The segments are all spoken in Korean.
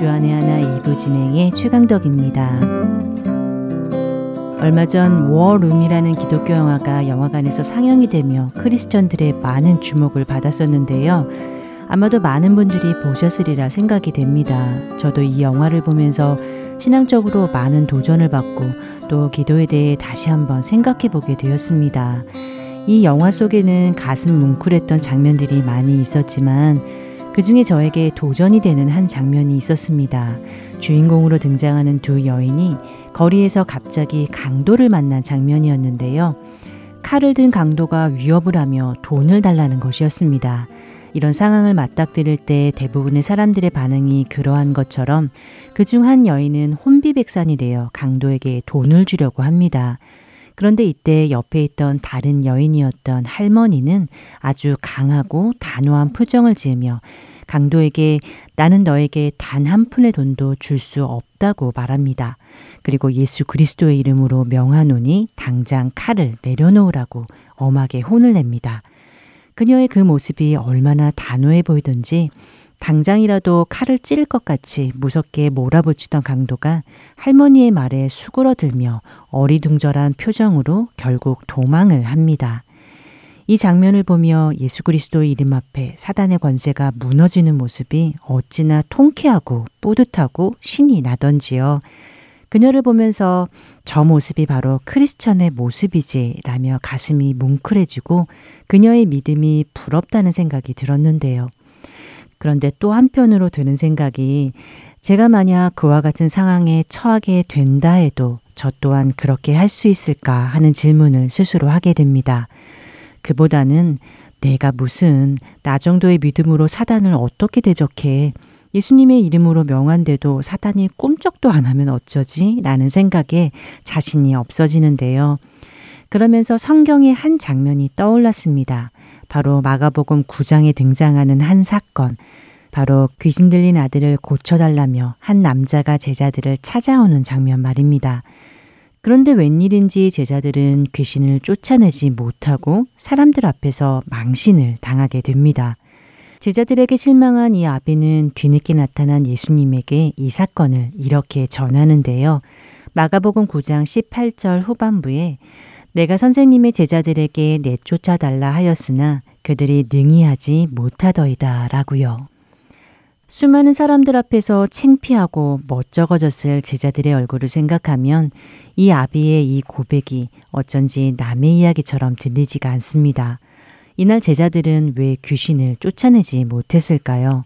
주안의 하나 2부 진행의 최강덕입니다. 얼마 전 워룸이라는 기독교 영화가 영화관에서 상영이 되며 크리스천들의 많은 주목을 받았었는데요. 아마도 많은 분들이 보셨으리라 생각이 됩니다. 저도 이 영화를 보면서 신앙적으로 많은 도전을 받고 또 기도에 대해 다시 한번 생각해 보게 되었습니다. 이 영화 속에는 가슴 뭉클했던 장면들이 많이 있었지만 그 중에 저에게 도전이 되는 한 장면이 있었습니다. 주인공으로 등장하는 두 여인이 거리에서 갑자기 강도를 만난 장면이었는데요. 칼을 든 강도가 위협을 하며 돈을 달라는 것이었습니다. 이런 상황을 맞닥뜨릴 때 대부분의 사람들의 반응이 그러한 것처럼 그중 한 여인은 혼비백산이 되어 강도에게 돈을 주려고 합니다. 그런데 이때 옆에 있던 다른 여인이었던 할머니는 아주 강하고 단호한 표정을 지으며 강도에게 나는 너에게 단 한 푼의 돈도 줄 수 없다고 말합니다. 그리고 예수 그리스도의 이름으로 명하노니 당장 칼을 내려놓으라고 엄하게 혼을 냅니다. 그녀의 그 모습이 얼마나 단호해 보이던지 당장이라도 칼을 찌를 것 같이 무섭게 몰아붙이던 강도가 할머니의 말에 수그러들며 어리둥절한 표정으로 결국 도망을 합니다. 이 장면을 보며 예수 그리스도의 이름 앞에 사단의 권세가 무너지는 모습이 어찌나 통쾌하고 뿌듯하고 신이 나던지요. 그녀를 보면서 저 모습이 바로 크리스천의 모습이지 라며 가슴이 뭉클해지고 그녀의 믿음이 부럽다는 생각이 들었는데요. 그런데 또 한편으로 드는 생각이 제가 만약 그와 같은 상황에 처하게 된다 해도 저 또한 그렇게 할 수 있을까 하는 질문을 스스로 하게 됩니다. 그보다는 내가 무슨 나 정도의 믿음으로 사단을 어떻게 대적해 예수님의 이름으로 명한데도 사단이 꿈쩍도 안 하면 어쩌지? 라는 생각에 자신이 없어지는데요. 그러면서 성경의 한 장면이 떠올랐습니다. 바로 마가복음 9장에 등장하는 한 사건. 바로 귀신 들린 아들을 고쳐달라며 한 남자가 제자들을 찾아오는 장면 말입니다. 그런데 웬일인지 제자들은 귀신을 쫓아내지 못하고 사람들 앞에서 망신을 당하게 됩니다. 제자들에게 실망한 이 아비는 뒤늦게 나타난 예수님에게 이 사건을 이렇게 전하는데요. 마가복음 9장 18절 후반부에 내가 선생님의 제자들에게 내쫓아 달라 하였으나 그들이 능히 하지 못하더이다 라고요. 수많은 사람들 앞에서 창피하고 멋쩍어졌을 제자들의 얼굴을 생각하면 이 아비의 이 고백이 어쩐지 남의 이야기처럼 들리지가 않습니다. 이날 제자들은 왜 귀신을 쫓아내지 못했을까요?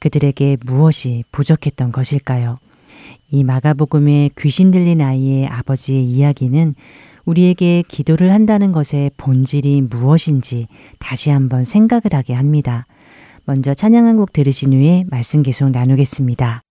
그들에게 무엇이 부족했던 것일까요? 이 마가복음의 귀신 들린 아이의 아버지의 이야기는 우리에게 기도를 한다는 것의 본질이 무엇인지 다시 한번 생각을 하게 합니다. 먼저 찬양 한 곡 들으신 후에 말씀 계속 나누겠습니다.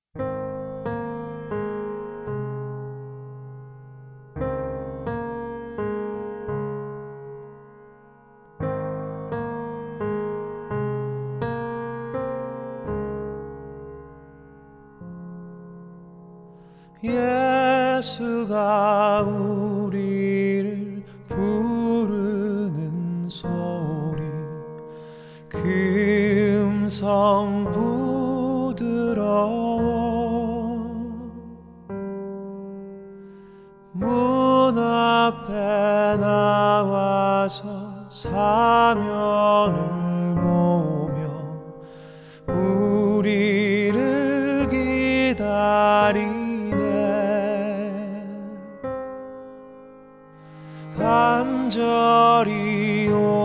간절히 오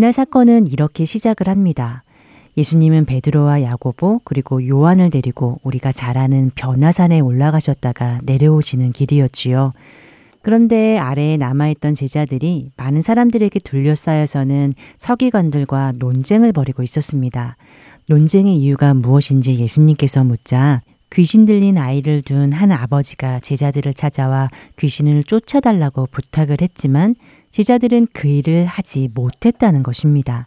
이날 사건은 이렇게 시작을 합니다. 예수님은 베드로와 야고보 그리고 요한을 데리고 우리가 잘 아는 변화산에 올라가셨다가 내려오시는 길이었지요. 그런데 아래에 남아있던 제자들이 많은 사람들에게 둘러싸여서는 서기관들과 논쟁을 벌이고 있었습니다. 논쟁의 이유가 무엇인지 예수님께서 묻자 귀신 들린 아이를 둔 한 아버지가 제자들을 찾아와 귀신을 쫓아달라고 부탁을 했지만 제자들은 그 일을 하지 못했다는 것입니다.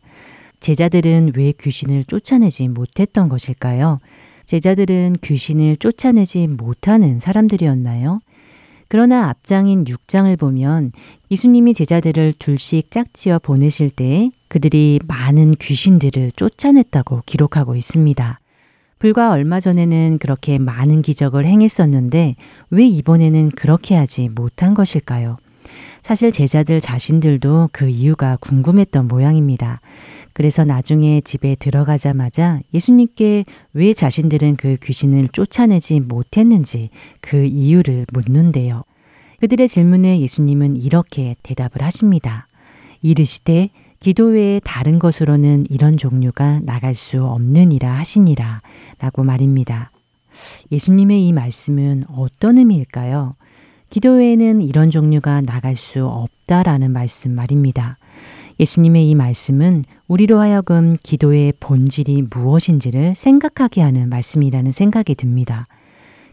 제자들은 왜 귀신을 쫓아내지 못했던 것일까요? 제자들은 귀신을 쫓아내지 못하는 사람들이었나요? 그러나 앞장인 6장을 보면 예수님이 제자들을 둘씩 짝지어 보내실 때 그들이 많은 귀신들을 쫓아냈다고 기록하고 있습니다. 불과 얼마 전에는 그렇게 많은 기적을 행했었는데 왜 이번에는 그렇게 하지 못한 것일까요? 사실 제자들 자신들도 그 이유가 궁금했던 모양입니다. 그래서 나중에 집에 들어가자마자 예수님께 왜 자신들은 그 귀신을 쫓아내지 못했는지 그 이유를 묻는데요. 그들의 질문에 예수님은 이렇게 대답을 하십니다. 이르시되 기도 외에 다른 것으로는 이런 종류가 나갈 수 없느니라 하시니라 라고 말입니다. 예수님의 이 말씀은 어떤 의미일까요? 기도 외에는 이런 종류가 나갈 수 없다라는 말씀 말입니다. 예수님의 이 말씀은 우리로 하여금 기도의 본질이 무엇인지를 생각하게 하는 말씀이라는 생각이 듭니다.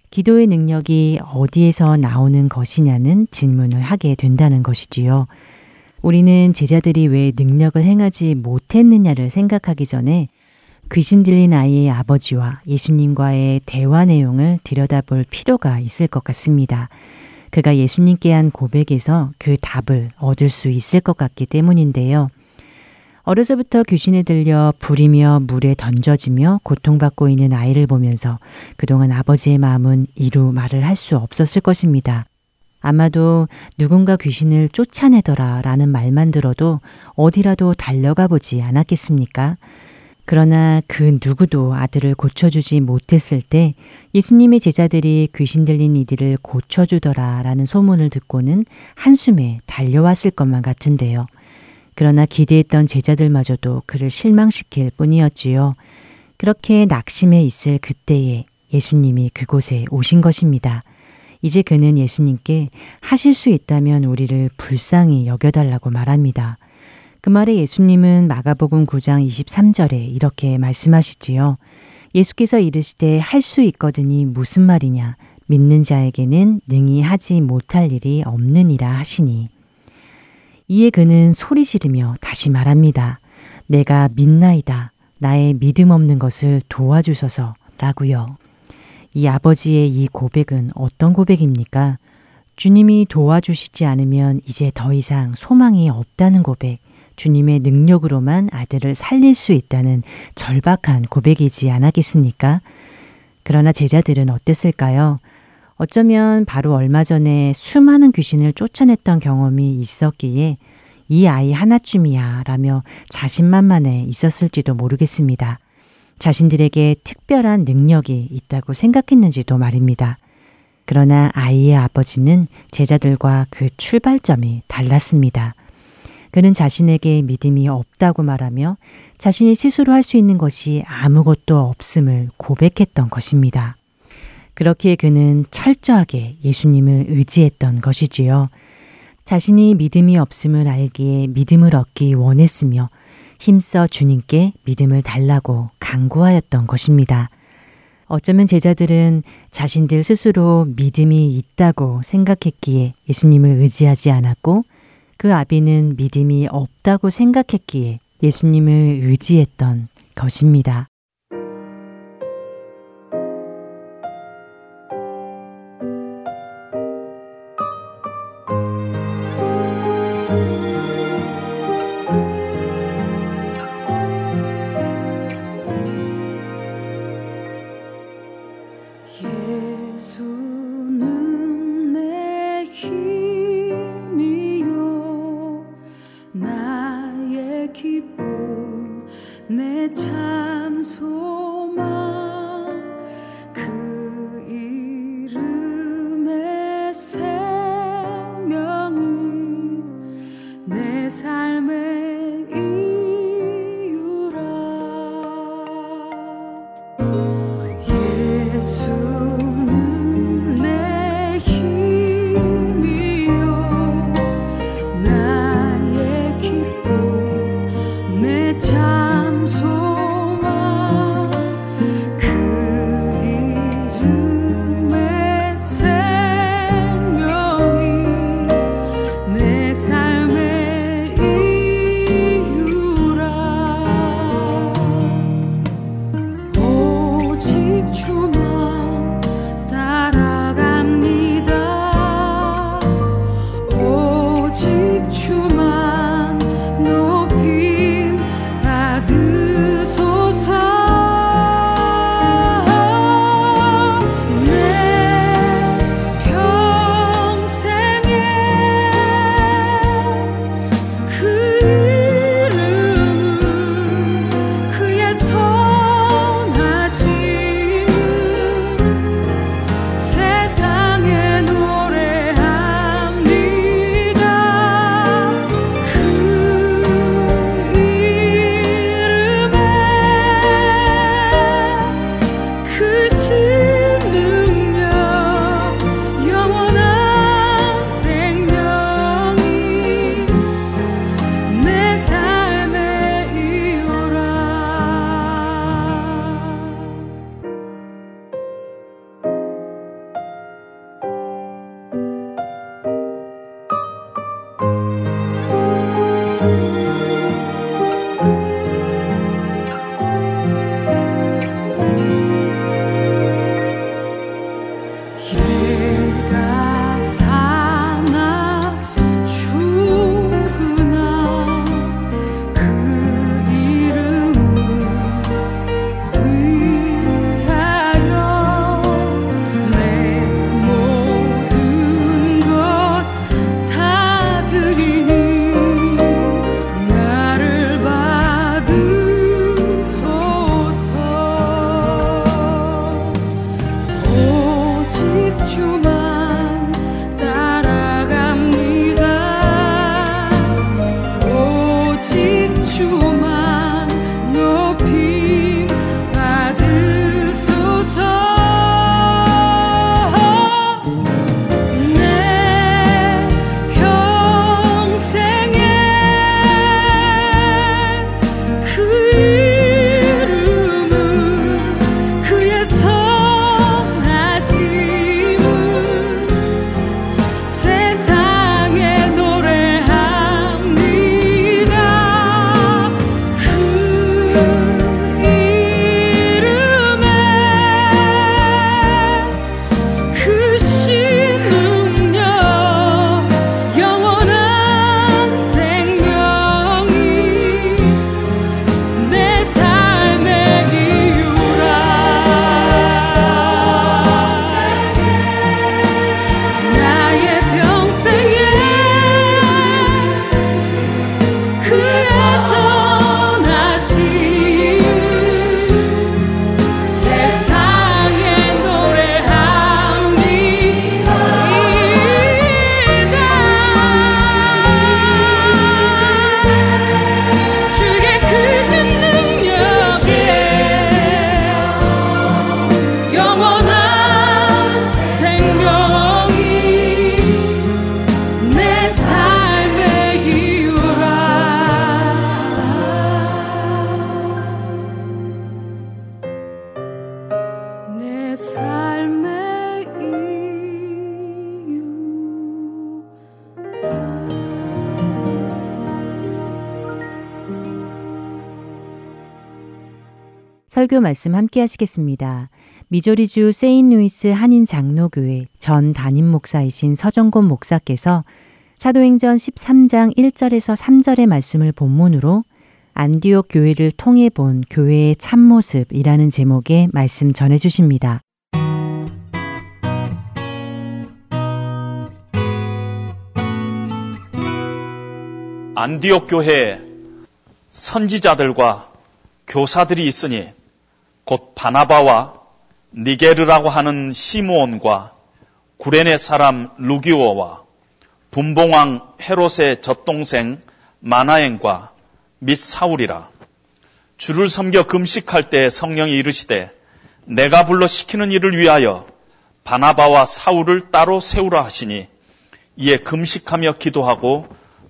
기도의 능력이 어디에서 나오는 것이냐는 질문을 하게 된다는 것이지요. 우리는 제자들이 왜 능력을 행하지 못했느냐를 생각하기 전에 귀신 들린 아이의 아버지와 예수님과의 대화 내용을 들여다볼 필요가 있을 것 같습니다. 그가 예수님께 한 고백에서 그 답을 얻을 수 있을 것 같기 때문인데요. 어려서부터 귀신에 들려 부리며 물에 던져지며 고통받고 있는 아이를 보면서 그동안 아버지의 마음은 이루 말을 할 수 없었을 것입니다. 아마도 누군가 귀신을 쫓아내더라 라는 말만 들어도 어디라도 달려가 보지 않았겠습니까? 그러나 그 누구도 아들을 고쳐주지 못했을 때 예수님의 제자들이 귀신 들린 이들을 고쳐주더라 라는 소문을 듣고는 한숨에 달려왔을 것만 같은데요. 그러나 기대했던 제자들마저도 그를 실망시킬 뿐이었지요. 그렇게 낙심해 있을 그때에 예수님이 그곳에 오신 것입니다. 이제 그는 예수님께 하실 수 있다면 우리를 불쌍히 여겨달라고 말합니다. 그 말에 예수님은 마가복음 9장 23절에 이렇게 말씀하시지요. 예수께서 이르시되 할 수 있거든이 무슨 말이냐? 믿는 자에게는 능히 하지 못할 일이 없느니라 하시니. 이에 그는 소리 지르며 다시 말합니다. 내가 믿나이다. 나의 믿음 없는 것을 도와주소서. 라고요. 이 아버지의 이 고백은 어떤 고백입니까? 주님이 도와주시지 않으면 이제 더 이상 소망이 없다는 고백. 주님의 능력으로만 아들을 살릴 수 있다는 절박한 고백이지 않았겠습니까? 그러나 제자들은 어땠을까요? 어쩌면 바로 얼마 전에 수많은 귀신을 쫓아냈던 경험이 있었기에 이 아이 하나쯤이야 라며 자신만만해 있었을지도 모르겠습니다. 자신들에게 특별한 능력이 있다고 생각했는지도 말입니다. 그러나 아이의 아버지는 제자들과 그 출발점이 달랐습니다. 그는 자신에게 믿음이 없다고 말하며 자신이 스스로 할 수 있는 것이 아무것도 없음을 고백했던 것입니다. 그렇기에 그는 철저하게 예수님을 의지했던 것이지요. 자신이 믿음이 없음을 알기에 믿음을 얻기 원했으며 힘써 주님께 믿음을 달라고 강구하였던 것입니다. 어쩌면 제자들은 자신들 스스로 믿음이 있다고 생각했기에 예수님을 의지하지 않았고 그 아비는 믿음이 없다고 생각했기에 예수님을 의지했던 것입니다. 설교 말씀 함께 하시겠습니다. 미조리주 세인루이스 한인 장로교회 전 담임 목사이신 서정곤 목사께서 사도행전 13장 1절에서 3절의 말씀을 본문으로 안디옥 교회를 통해 본 교회의 참모습이라는 제목의 말씀 전해 주십니다. 안디옥 교회에 선지자들과 교사들이 있으니 곧 바나바와 니게르라고 하는 시므온과 구레네 사람 루기오와 분봉왕 헤롯의 젖동생 마나엔과 및 사울이라 주를 섬겨 금식할 때 성령이 이르시되 내가 불러 시키는 일을 위하여 바나바와 사울을 따로 세우라 하시니 이에 금식하며 기도하고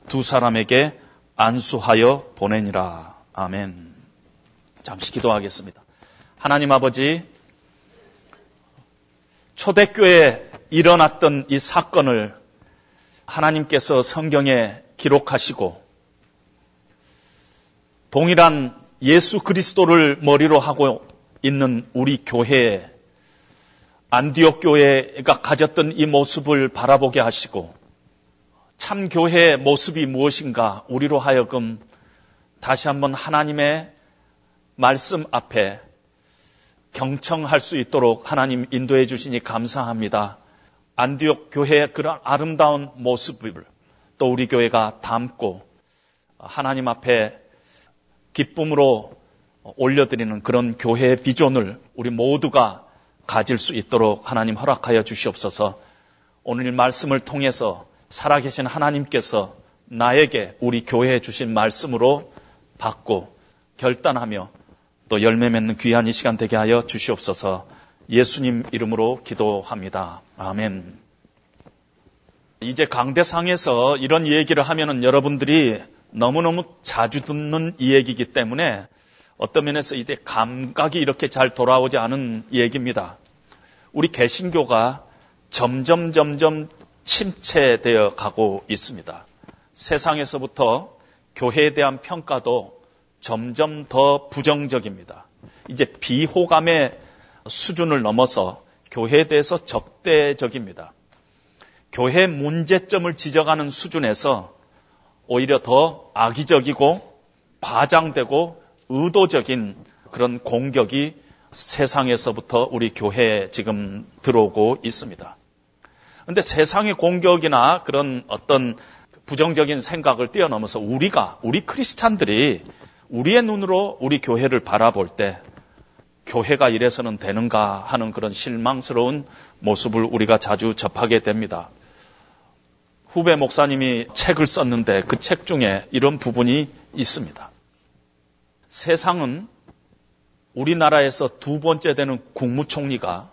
두 사람에게 안수하여 보내니라. 아멘. 잠시 기도하겠습니다. 하나님 아버지, 초대교회에 일어났던 이 사건을 하나님께서 성경에 기록하시고 동일한 예수 그리스도를 머리로 하고 있는 우리 교회에 안디옥 교회가 가졌던 이 모습을 바라보게 하시고 참 교회의 모습이 무엇인가 우리로 하여금 다시 한번 하나님의 말씀 앞에 경청할 수 있도록 하나님 인도해 주시니 감사합니다. 안디옥 교회의 그런 아름다운 모습을 또 우리 교회가 담고 하나님 앞에 기쁨으로 올려드리는 그런 교회의 비전을 우리 모두가 가질 수 있도록 하나님 허락하여 주시옵소서 오늘 말씀을 통해서 살아계신 하나님께서 나에게 우리 교회에 주신 말씀으로 받고 결단하며 또 열매 맺는 귀한 이 시간 되게 하여 주시옵소서 예수님 이름으로 기도합니다. 아멘. 이제 강대상에서 이런 얘기를 하면은 여러분들이 너무너무 자주 듣는 이 얘기이기 때문에 어떤 면에서 이제 감각이 이렇게 잘 돌아오지 않은 얘기입니다. 우리 개신교가 점점 점점 침체되어 가고 있습니다. 세상에서부터 교회에 대한 평가도 점점 더 부정적입니다. 이제 비호감의 수준을 넘어서 교회에 대해서 적대적입니다. 교회 문제점을 지적하는 수준에서 오히려 더 악의적이고 과장되고 의도적인 그런 공격이 세상에서부터 우리 교회에 지금 들어오고 있습니다. 근데 세상의 공격이나 그런 어떤 부정적인 생각을 뛰어넘어서 우리가, 우리 크리스찬들이 우리의 눈으로 우리 교회를 바라볼 때 교회가 이래서는 되는가 하는 그런 실망스러운 모습을 우리가 자주 접하게 됩니다. 후배 목사님이 책을 썼는데 그 책 중에 이런 부분이 있습니다. 세상은 우리나라에서 두 번째 되는 국무총리가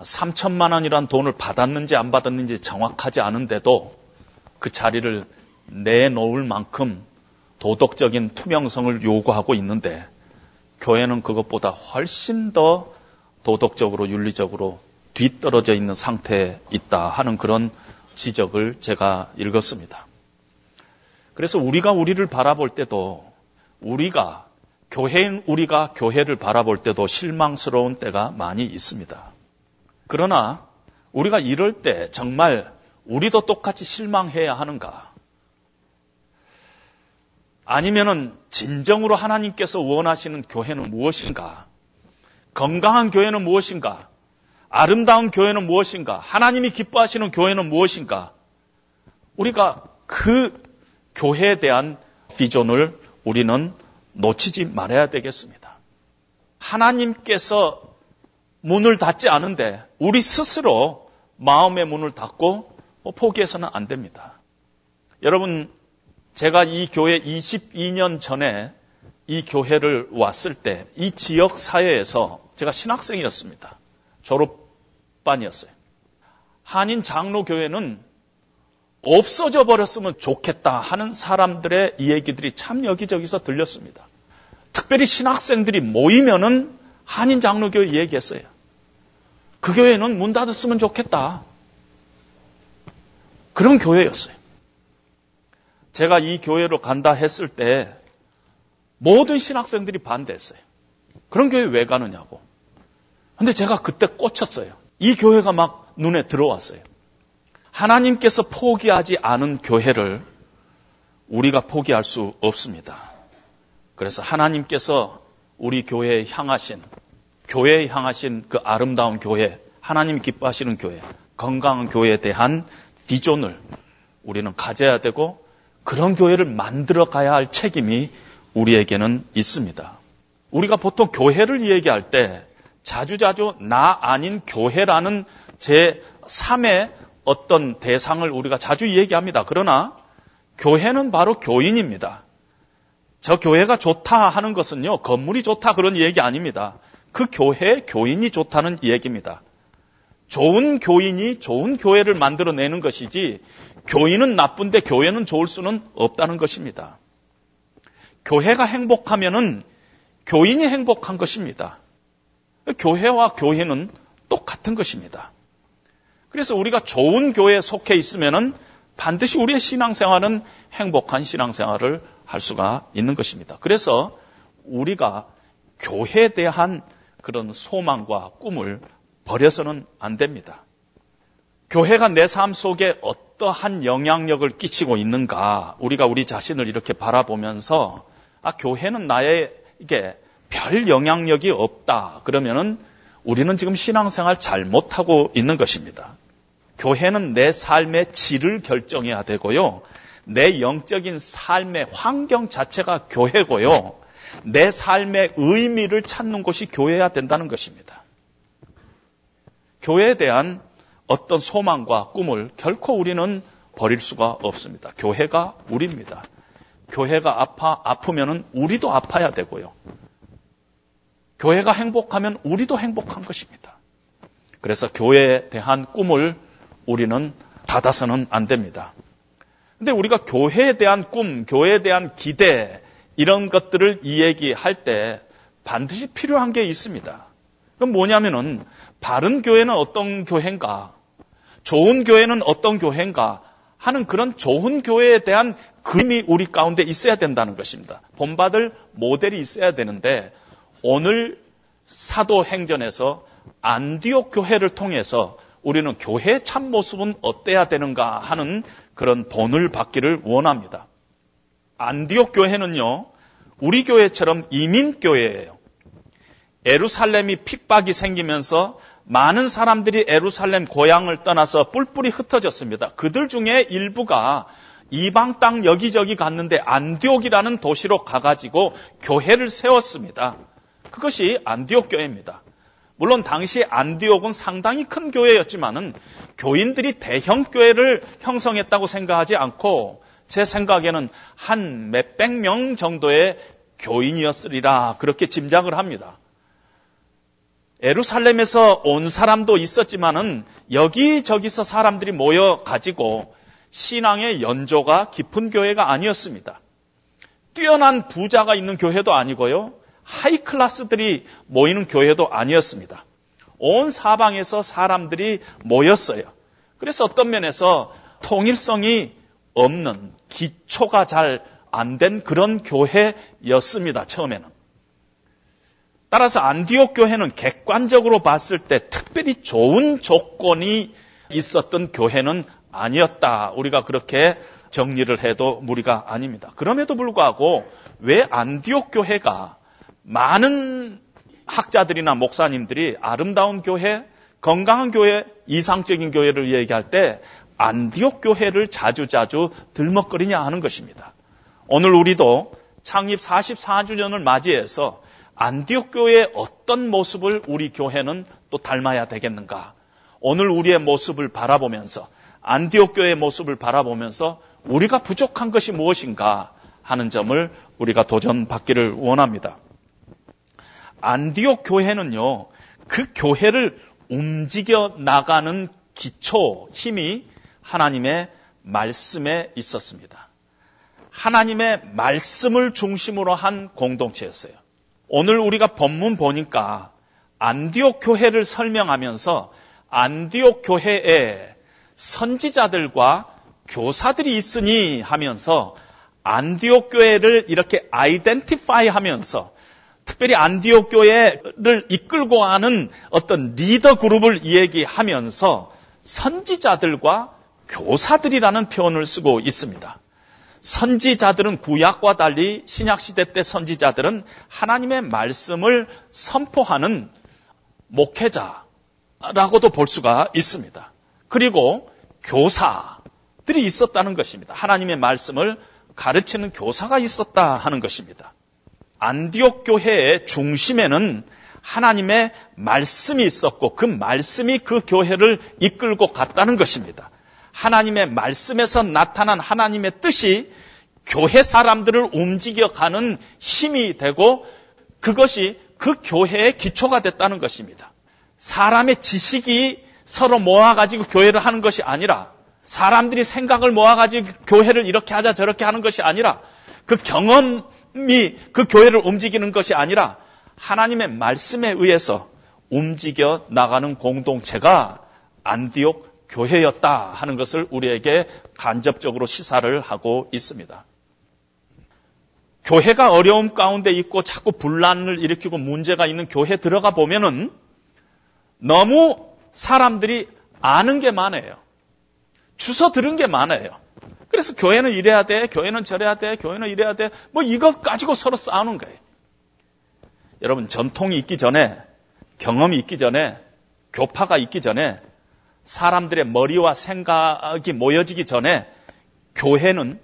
3천만 원이란 돈을 받았는지 안 받았는지 정확하지 않은데도 그 자리를 내놓을 만큼 도덕적인 투명성을 요구하고 있는데 교회는 그것보다 훨씬 더 도덕적으로 윤리적으로 뒤떨어져 있는 상태에 있다 하는 그런 지적을 제가 읽었습니다. 그래서 우리가 우리를 바라볼 때도 우리가 교회인 우리가 교회를 바라볼 때도 실망스러운 때가 많이 있습니다. 그러나 우리가 이럴 때 정말 우리도 똑같이 실망해야 하는가? 아니면은 진정으로 하나님께서 원하시는 교회는 무엇인가? 건강한 교회는 무엇인가? 아름다운 교회는 무엇인가? 하나님이 기뻐하시는 교회는 무엇인가? 우리가 그 교회에 대한 비전을 우리는 놓치지 말아야 되겠습니다. 하나님께서 문을 닫지 않은데 우리 스스로 마음의 문을 닫고 뭐 포기해서는 안 됩니다. 여러분, 제가 이 교회 22년 전에 이 교회를 왔을 때 이 지역 사회에서 제가 신학생이었습니다. 졸업반이었어요. 한인 장로교회는 없어져 버렸으면 좋겠다 하는 사람들의 이 얘기들이 참 여기저기서 들렸습니다. 특별히 신학생들이 모이면은 한인 장로교회 얘기했어요. 그 교회는 문 닫았으면 좋겠다. 그런 교회였어요. 제가 이 교회로 간다 했을 때 모든 신학생들이 반대했어요. 그런 교회 왜 가느냐고. 근데 제가 그때 꽂혔어요. 이 교회가 막 눈에 들어왔어요. 하나님께서 포기하지 않은 교회를 우리가 포기할 수 없습니다. 그래서 하나님께서 우리 교회에 향하신, 교회에 향하신 그 아름다운 교회, 하나님 기뻐하시는 교회, 건강한 교회에 대한 비전을 우리는 가져야 되고 그런 교회를 만들어 가야 할 책임이 우리에게는 있습니다. 우리가 보통 교회를 얘기할 때 자주자주 나 아닌 교회라는 제 3의 어떤 대상을 우리가 자주 얘기합니다. 그러나 교회는 바로 교인입니다. 저 교회가 좋다 하는 것은요, 건물이 좋다 그런 얘기 아닙니다. 그 교회 교인이 좋다는 얘기입니다. 좋은 교인이 좋은 교회를 만들어내는 것이지, 교인은 나쁜데 교회는 좋을 수는 없다는 것입니다. 교회가 행복하면은 교인이 행복한 것입니다. 교회와 교회는 똑같은 것입니다. 그래서 우리가 좋은 교회에 속해 있으면은 반드시 우리의 신앙생활은 행복한 신앙생활을 할 수가 있는 것입니다. 그래서 우리가 교회에 대한 그런 소망과 꿈을 버려서는 안 됩니다. 교회가 내 삶 속에 어떠한 영향력을 끼치고 있는가 우리가 우리 자신을 이렇게 바라보면서 아 교회는 나에게 별 영향력이 없다 그러면은 우리는 지금 신앙생활 잘못하고 있는 것입니다. 교회는 내 삶의 질을 결정해야 되고요. 내 영적인 삶의 환경 자체가 교회고요. 내 삶의 의미를 찾는 곳이 교회야 된다는 것입니다. 교회에 대한 어떤 소망과 꿈을 결코 우리는 버릴 수가 없습니다. 교회가 우리입니다. 교회가 아파, 아프면은 우리도 아파야 되고요. 교회가 행복하면 우리도 행복한 것입니다. 그래서 교회에 대한 꿈을 우리는 닫아서는 안 됩니다. 근데 우리가 교회에 대한 꿈, 교회에 대한 기대, 이런 것들을 이야기할 때 반드시 필요한 게 있습니다. 그럼 뭐냐면은, 바른 교회는 어떤 교회인가? 좋은 교회는 어떤 교회인가? 하는 그런 좋은 교회에 대한 그림이 우리 가운데 있어야 된다는 것입니다. 본받을 모델이 있어야 되는데, 오늘 사도 행전에서 안디옥 교회를 통해서 우리는 교회의 참 모습은 어때야 되는가 하는 그런 본을 받기를 원합니다. 안디옥 교회는요, 우리 교회처럼 이민교회예요. 에루살렘이 핍박이 생기면서 많은 사람들이 에루살렘 고향을 떠나서 뿔뿔이 흩어졌습니다. 그들 중에 일부가 이방 땅 여기저기 갔는데 안디옥이라는 도시로 가가지고 교회를 세웠습니다. 그것이 안디옥 교회입니다. 물론 당시 안디옥은 상당히 큰 교회였지만은 교인들이 대형 교회를 형성했다고 생각하지 않고 제 생각에는 한 몇백 명 정도의 교인이었으리라 그렇게 짐작을 합니다. 에루살렘에서 온 사람도 있었지만은 여기저기서 사람들이 모여 가지고 신앙의 연조가 깊은 교회가 아니었습니다. 뛰어난 부자가 있는 교회도 아니고요. 하이 클래스들이 모이는 교회도 아니었습니다. 온 사방에서 사람들이 모였어요. 그래서 어떤 면에서 통일성이 없는 기초가 잘 안 된 그런 교회였습니다. 처음에는. 따라서 안디옥 교회는 객관적으로 봤을 때 특별히 좋은 조건이 있었던 교회는 아니었다. 우리가 그렇게 정리를 해도 무리가 아닙니다. 그럼에도 불구하고 왜 안디옥 교회가 많은 학자들이나 목사님들이 아름다운 교회, 건강한 교회, 이상적인 교회를 얘기할 때 안디옥 교회를 자주자주 들먹거리냐 하는 것입니다. 오늘 우리도 창립 44주년을 맞이해서 안디옥 교회의 어떤 모습을 우리 교회는 또 닮아야 되겠는가? 오늘 우리의 모습을 바라보면서 안디옥 교회의 모습을 바라보면서 우리가 부족한 것이 무엇인가 하는 점을 우리가 도전받기를 원합니다. 안디옥 교회는요, 그 교회를 움직여 나가는 기초, 힘이 하나님의 말씀에 있었습니다. 하나님의 말씀을 중심으로 한 공동체였어요. 오늘 우리가 본문 보니까 안디옥 교회를 설명하면서 안디옥 교회에 선지자들과 교사들이 있으니 하면서 안디옥 교회를 이렇게 아이덴티파이 하면서 특별히 안디옥 교회를 이끌고 가는 어떤 리더 그룹을 이야기하면서 선지자들과 교사들이라는 표현을 쓰고 있습니다. 선지자들은 구약과 달리 신약 시대 때 선지자들은 하나님의 말씀을 선포하는 목회자라고도 볼 수가 있습니다. 그리고 교사들이 있었다는 것입니다. 하나님의 말씀을 가르치는 교사가 있었다 하는 것입니다. 안디옥 교회의 중심에는 하나님의 말씀이 있었고 그 말씀이 그 교회를 이끌고 갔다는 것입니다. 하나님의 말씀에서 나타난 하나님의 뜻이 교회 사람들을 움직여가는 힘이 되고 그것이 그 교회의 기초가 됐다는 것입니다. 사람의 지식이 서로 모아가지고 교회를 하는 것이 아니라 사람들이 생각을 모아가지고 교회를 이렇게 하자 저렇게 하는 것이 아니라 그 경험이 그 교회를 움직이는 것이 아니라 하나님의 말씀에 의해서 움직여 나가는 공동체가 안디옥 교회였다 하는 것을 우리에게 간접적으로 시사를 하고 있습니다. 교회가 어려움 가운데 있고 자꾸 분란을 일으키고 문제가 있는 교회 들어가 보면은 너무 사람들이 아는 게 많아요. 주서 들은 게 많아요. 그래서 교회는 이래야 돼, 교회는 저래야 돼, 교회는 이래야 돼, 뭐 이것 가지고 서로 싸우는 거예요. 여러분, 전통이 있기 전에, 경험이 있기 전에, 교파가 있기 전에, 사람들의 머리와 생각이 모여지기 전에, 교회는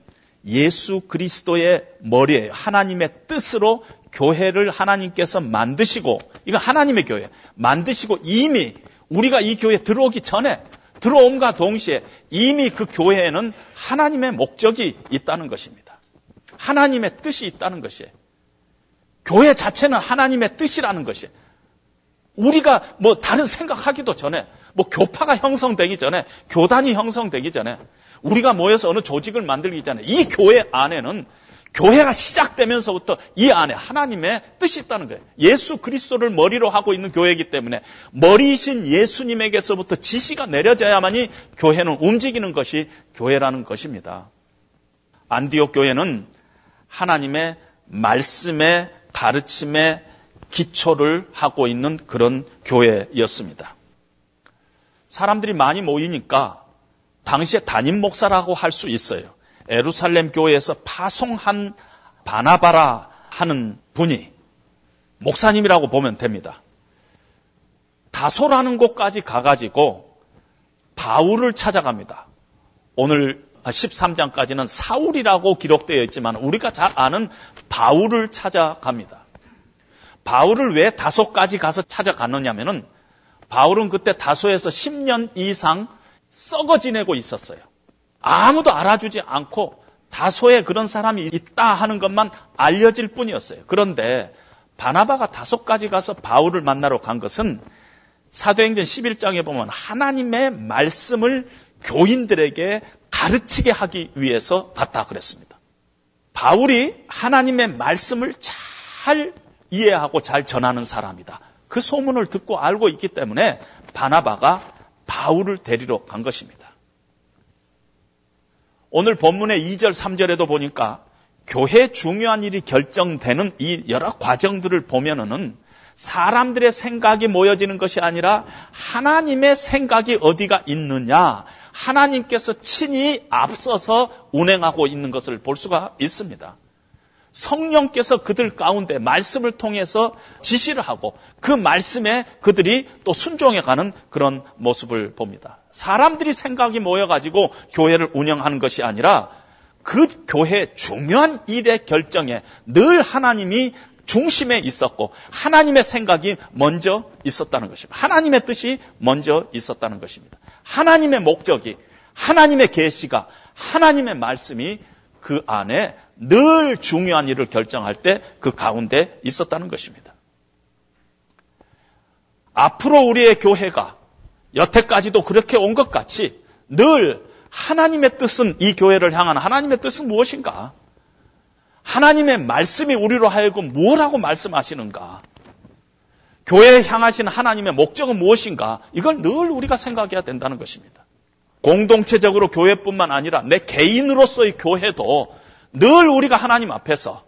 예수 그리스도의 머리에 하나님의 뜻으로 교회를 하나님께서 만드시고, 이거 하나님의 교회, 만드시고 이미 우리가 이 교회에 들어오기 전에 들어옴과 동시에 이미 그 교회에는 하나님의 목적이 있다는 것입니다. 하나님의 뜻이 있다는 것이에요. 교회 자체는 하나님의 뜻이라는 것이에요. 우리가 뭐 다른 생각하기도 전에, 뭐 교파가 형성되기 전에, 교단이 형성되기 전에, 우리가 모여서 어느 조직을 만들기 전에 이 교회 안에는 교회가 시작되면서부터 이 안에 하나님의 뜻이 있다는 거예요. 예수 그리스도를 머리로 하고 있는 교회이기 때문에 머리이신 예수님에게서부터 지시가 내려져야만이 교회는 움직이는 것이 교회라는 것입니다. 안디옥 교회는 하나님의 말씀의 가르침에 기초를 하고 있는 그런 교회였습니다. 사람들이 많이 모이니까 당시에 담임 목사라고 할 수 있어요. 에루살렘 교회에서 파송한 바나바라 하는 분이 목사님이라고 보면 됩니다. 다소라는 곳까지 가가지고 바울을 찾아갑니다. 오늘 13장까지는 사울이라고 기록되어 있지만 우리가 잘 아는 바울을 찾아갑니다. 바울을 왜 다소까지 가서 찾아갔느냐면은 바울은 그때 다소에서 10년 이상 썩어 지내고 있었어요. 아무도 알아주지 않고 다소에 그런 사람이 있다 하는 것만 알려질 뿐이었어요. 그런데 바나바가 다소까지 가서 바울을 만나러 간 것은 사도행전 11장에 보면 하나님의 말씀을 교인들에게 가르치게 하기 위해서 갔다 그랬습니다. 바울이 하나님의 말씀을 잘 이해하고 잘 전하는 사람이다. 그 소문을 듣고 알고 있기 때문에 바나바가 바울을 데리러 간 것입니다. 오늘 본문의 2절, 3절에도 보니까 교회 중요한 일이 결정되는 이 여러 과정들을 보면은 사람들의 생각이 모여지는 것이 아니라 하나님의 생각이 어디가 있느냐, 하나님께서 친히 앞서서 운행하고 있는 것을 볼 수가 있습니다. 성령께서 그들 가운데 말씀을 통해서 지시를 하고 그 말씀에 그들이 또 순종해가는 그런 모습을 봅니다. 사람들이 생각이 모여가지고 교회를 운영하는 것이 아니라 그 교회 중요한 일의 결정에 늘 하나님이 중심에 있었고 하나님의 생각이 먼저 있었다는 것입니다. 하나님의 뜻이 먼저 있었다는 것입니다. 하나님의 목적이 하나님의 계시가 하나님의 말씀이 그 안에 늘 중요한 일을 결정할 때 그 가운데 있었다는 것입니다. 앞으로 우리의 교회가 여태까지도 그렇게 온 것 같이 늘 하나님의 뜻은 이 교회를 향한 하나님의 뜻은 무엇인가? 하나님의 말씀이 우리로 하여금 무엇라고 말씀하시는가? 교회에 향하신 하나님의 목적은 무엇인가? 이걸 늘 우리가 생각해야 된다는 것입니다. 공동체적으로 교회뿐만 아니라 내 개인으로서의 교회도 늘 우리가 하나님 앞에서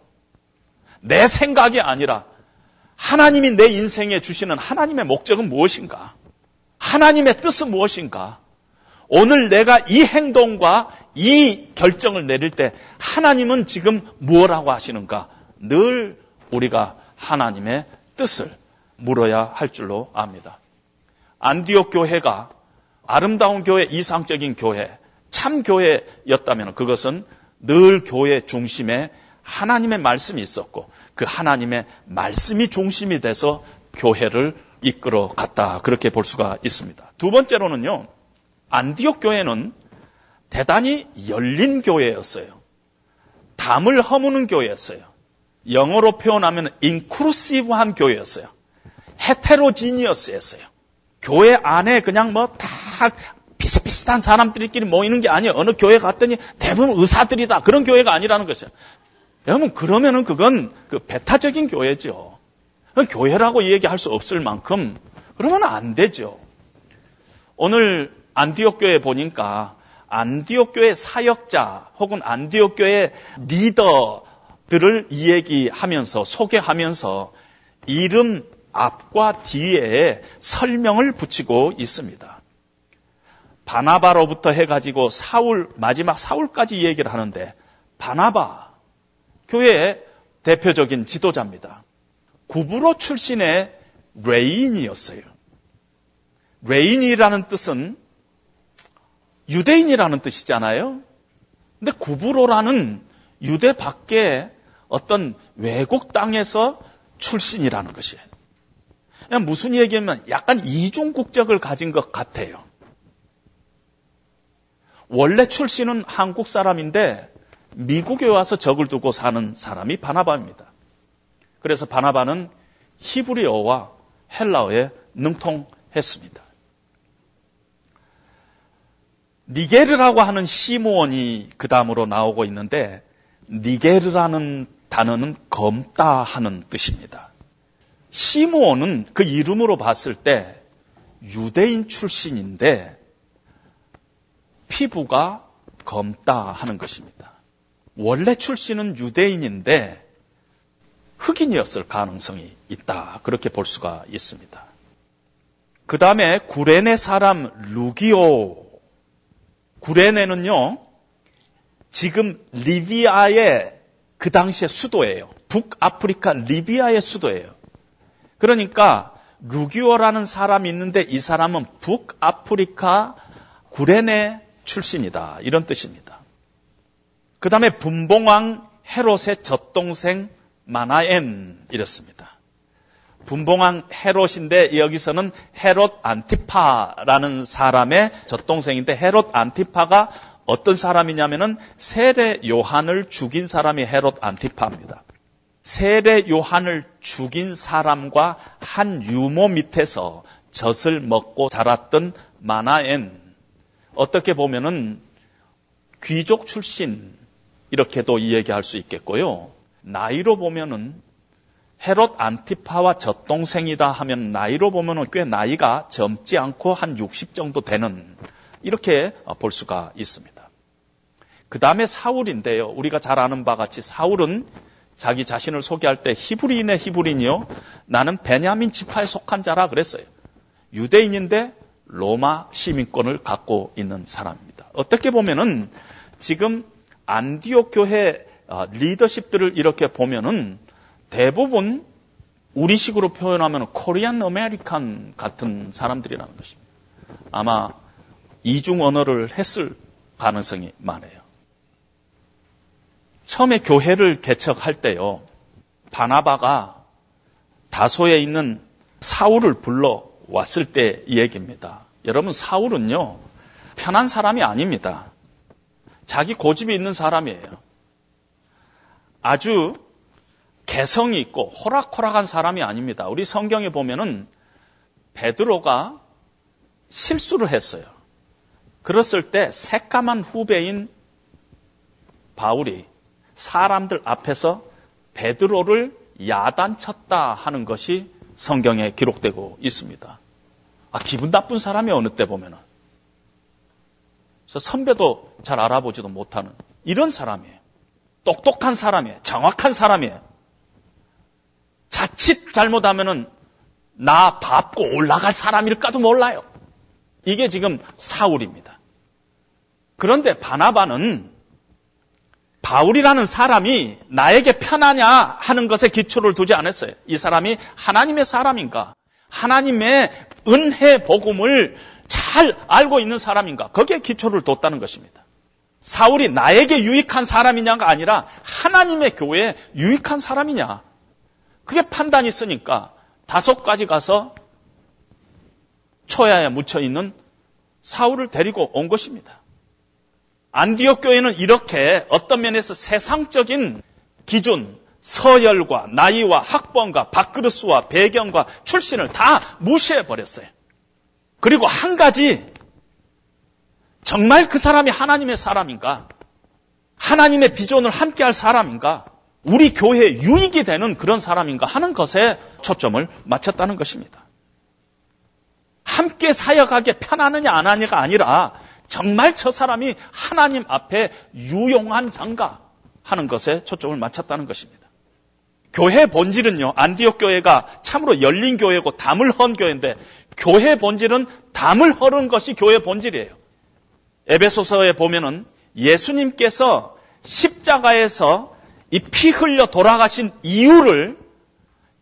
내 생각이 아니라 하나님이 내 인생에 주시는 하나님의 목적은 무엇인가? 하나님의 뜻은 무엇인가? 오늘 내가 이 행동과 이 결정을 내릴 때 하나님은 지금 무엇라고 하시는가? 늘 우리가 하나님의 뜻을 물어야 할 줄로 압니다. 안디옥 교회가 아름다운 교회, 이상적인 교회, 참 교회였다면 그것은 늘 교회 중심에 하나님의 말씀이 있었고 그 하나님의 말씀이 중심이 돼서 교회를 이끌어 갔다. 그렇게 볼 수가 있습니다. 두 번째로는요. 안디옥 교회는 대단히 열린 교회였어요. 담을 허무는 교회였어요. 영어로 표현하면 인크루시브한 교회였어요. 헤테로지니어스였어요. 교회 안에 그냥 뭐 다 비슷비슷한 사람들끼리 모이는 게 아니에요. 어느 교회 갔더니 대부분 의사들이다. 그런 교회가 아니라는 것이에요. 여러분 그러면은 그건 그 배타적인 교회죠. 교회라고 얘기할 수 없을 만큼 그러면 안 되죠. 오늘 안디옥 교회 보니까 안디옥 교회 사역자 혹은 안디옥 교회 리더들을 이야기하면서 소개하면서 이름 앞과 뒤에 설명을 붙이고 있습니다. 바나바로부터 해가지고 사울 마지막 사울까지 얘기를 하는데 바나바 교회의 대표적인 지도자입니다. 구브로 출신의 레위인이었어요. 레위인이라는 뜻은 유대인이라는 뜻이잖아요. 근데 구브로라는 유대 밖에 어떤 외국 땅에서 출신이라는 것이에요. 무슨 얘기냐면 약간 이중 국적을 가진 것 같아요. 원래 출신은 한국 사람인데 미국에 와서 적을 두고 사는 사람이 바나바입니다. 그래서 바나바는 히브리어와 헬라어에 능통했습니다. 니게르라고 하는 시므온이 그 다음으로 나오고 있는데 니게르라는 단어는 검다 하는 뜻입니다. 시므온은 그 이름으로 봤을 때 유대인 출신인데 피부가 검다 하는 것입니다. 원래 출신은 유대인인데 흑인이었을 가능성이 있다. 그렇게 볼 수가 있습니다. 그 다음에 구레네 사람 루기오. 구레네는요, 지금 리비아의 그 당시의 수도예요. 북아프리카 리비아의 수도예요. 그러니까 루기오라는 사람이 있는데 이 사람은 북아프리카 구레네 출신이다. 이런 뜻입니다. 그 다음에 분봉왕 헤롯의 젖동생 마나엔 이랬습니다. 분봉왕 헤롯인데 여기서는 헤롯 안티파라는 사람의 젖동생인데 헤롯 안티파가 어떤 사람이냐면은 세례 요한을 죽인 사람이 헤롯 안티파입니다. 세례 요한을 죽인 사람과 한 유모 밑에서 젖을 먹고 자랐던 마나엔 어떻게 보면은 귀족 출신 이렇게도 이야기할 수 있겠고요. 나이로 보면은 헤롯 안티파와 젖동생이다 하면 나이로 보면은 꽤 나이가 젊지 않고 한 60 정도 되는 이렇게 볼 수가 있습니다. 그 다음에 사울인데요. 우리가 잘 아는 바 같이 사울은 자기 자신을 소개할 때 히브리인의 히브리인이요. 나는 베냐민 지파에 속한 자라 그랬어요. 유대인인데 로마 시민권을 갖고 있는 사람입니다. 어떻게 보면은 지금 안디옥 교회 어, 리더십들을 이렇게 보면은 대부분 우리식으로 표현하면 Korean American 같은 사람들이라는 것입니다. 아마 이중 언어를 했을 가능성이 많아요. 처음에 교회를 개척할 때요. 바나바가 다소에 있는 사울을 불러 왔을 때 얘기입니다. 여러분 사울은요. 편한 사람이 아닙니다. 자기 고집이 있는 사람이에요. 아주 개성이 있고 호락호락한 사람이 아닙니다. 우리 성경에 보면은 베드로가 실수를 했어요. 그랬을 때 새까만 후배인 바울이 사람들 앞에서 베드로를 야단쳤다 하는 것이 성경에 기록되고 있습니다. 아, 기분 나쁜 사람이 어느 때 보면은. 선배도 잘 알아보지도 못하는 이런 사람이에요. 똑똑한 사람이에요. 정확한 사람이에요. 자칫 잘못하면은 나 밟고 올라갈 사람일까도 몰라요. 이게 지금 사울입니다. 그런데 바나바는 바울이라는 사람이 나에게 편하냐 하는 것에 기초를 두지 않았어요. 이 사람이 하나님의 사람인가? 하나님의 은혜 복음을 잘 알고 있는 사람인가? 거기에 기초를 뒀다는 것입니다. 사울이 나에게 유익한 사람이냐가 아니라 하나님의 교회에 유익한 사람이냐. 그게 판단이 있으니까 다섯 가지 가서 초야에 묻혀 있는 사울을 데리고 온 것입니다. 안디옥 교회는 이렇게 어떤 면에서 세상적인 기준, 서열과 나이와 학번과 밥그릇수와 배경과 출신을 다 무시해 버렸어요. 그리고 한 가지 정말 그 사람이 하나님의 사람인가? 하나님의 비전을 함께 할 사람인가? 우리 교회에 유익이 되는 그런 사람인가 하는 것에 초점을 맞췄다는 것입니다. 함께 사역하기에 편하느냐 안 하느냐가 아니라 정말 저 사람이 하나님 앞에 유용한 장가 하는 것에 초점을 맞췄다는 것입니다. 교회 본질은요, 안디옥 교회가 참으로 열린 교회고 담을 헌 교회인데 교회 본질은 담을 허는 것이 교회 본질이에요. 에베소서에 보면은 예수님께서 십자가에서 이 피 흘려 돌아가신 이유를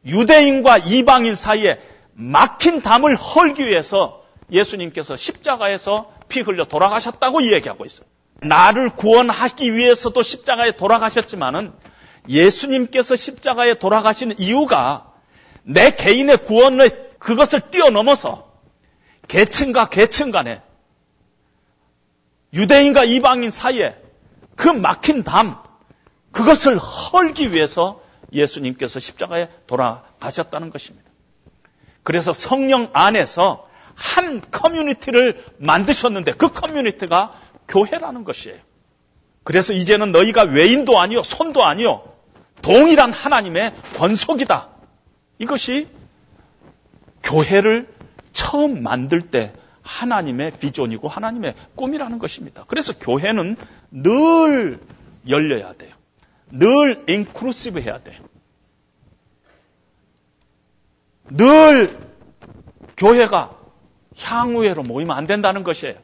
유대인과 이방인 사이에 막힌 담을 헐기 위해서 예수님께서 십자가에서 피 흘려 돌아가셨다고 이야기하고 있어요. 나를 구원하기 위해서도 십자가에 돌아가셨지만은 예수님께서 십자가에 돌아가시는 이유가 내 개인의 구원을 그것을 뛰어넘어서 계층과 계층 간에 유대인과 이방인 사이에 그 막힌 담, 그것을 헐기 위해서 예수님께서 십자가에 돌아가셨다는 것입니다. 그래서 성령 안에서 한 커뮤니티를 만드셨는데 그 커뮤니티가 교회라는 것이에요. 그래서 이제는 너희가 외인도 아니요, 손도 아니요, 동일한 하나님의 권속이다. 이것이 교회를 처음 만들 때 하나님의 비전이고 하나님의 꿈이라는 것입니다. 그래서 교회는 늘 열려야 돼요. 늘 인클루시브 해야 돼요. 늘 교회가 향후회로 모이면 안 된다는 것이에요.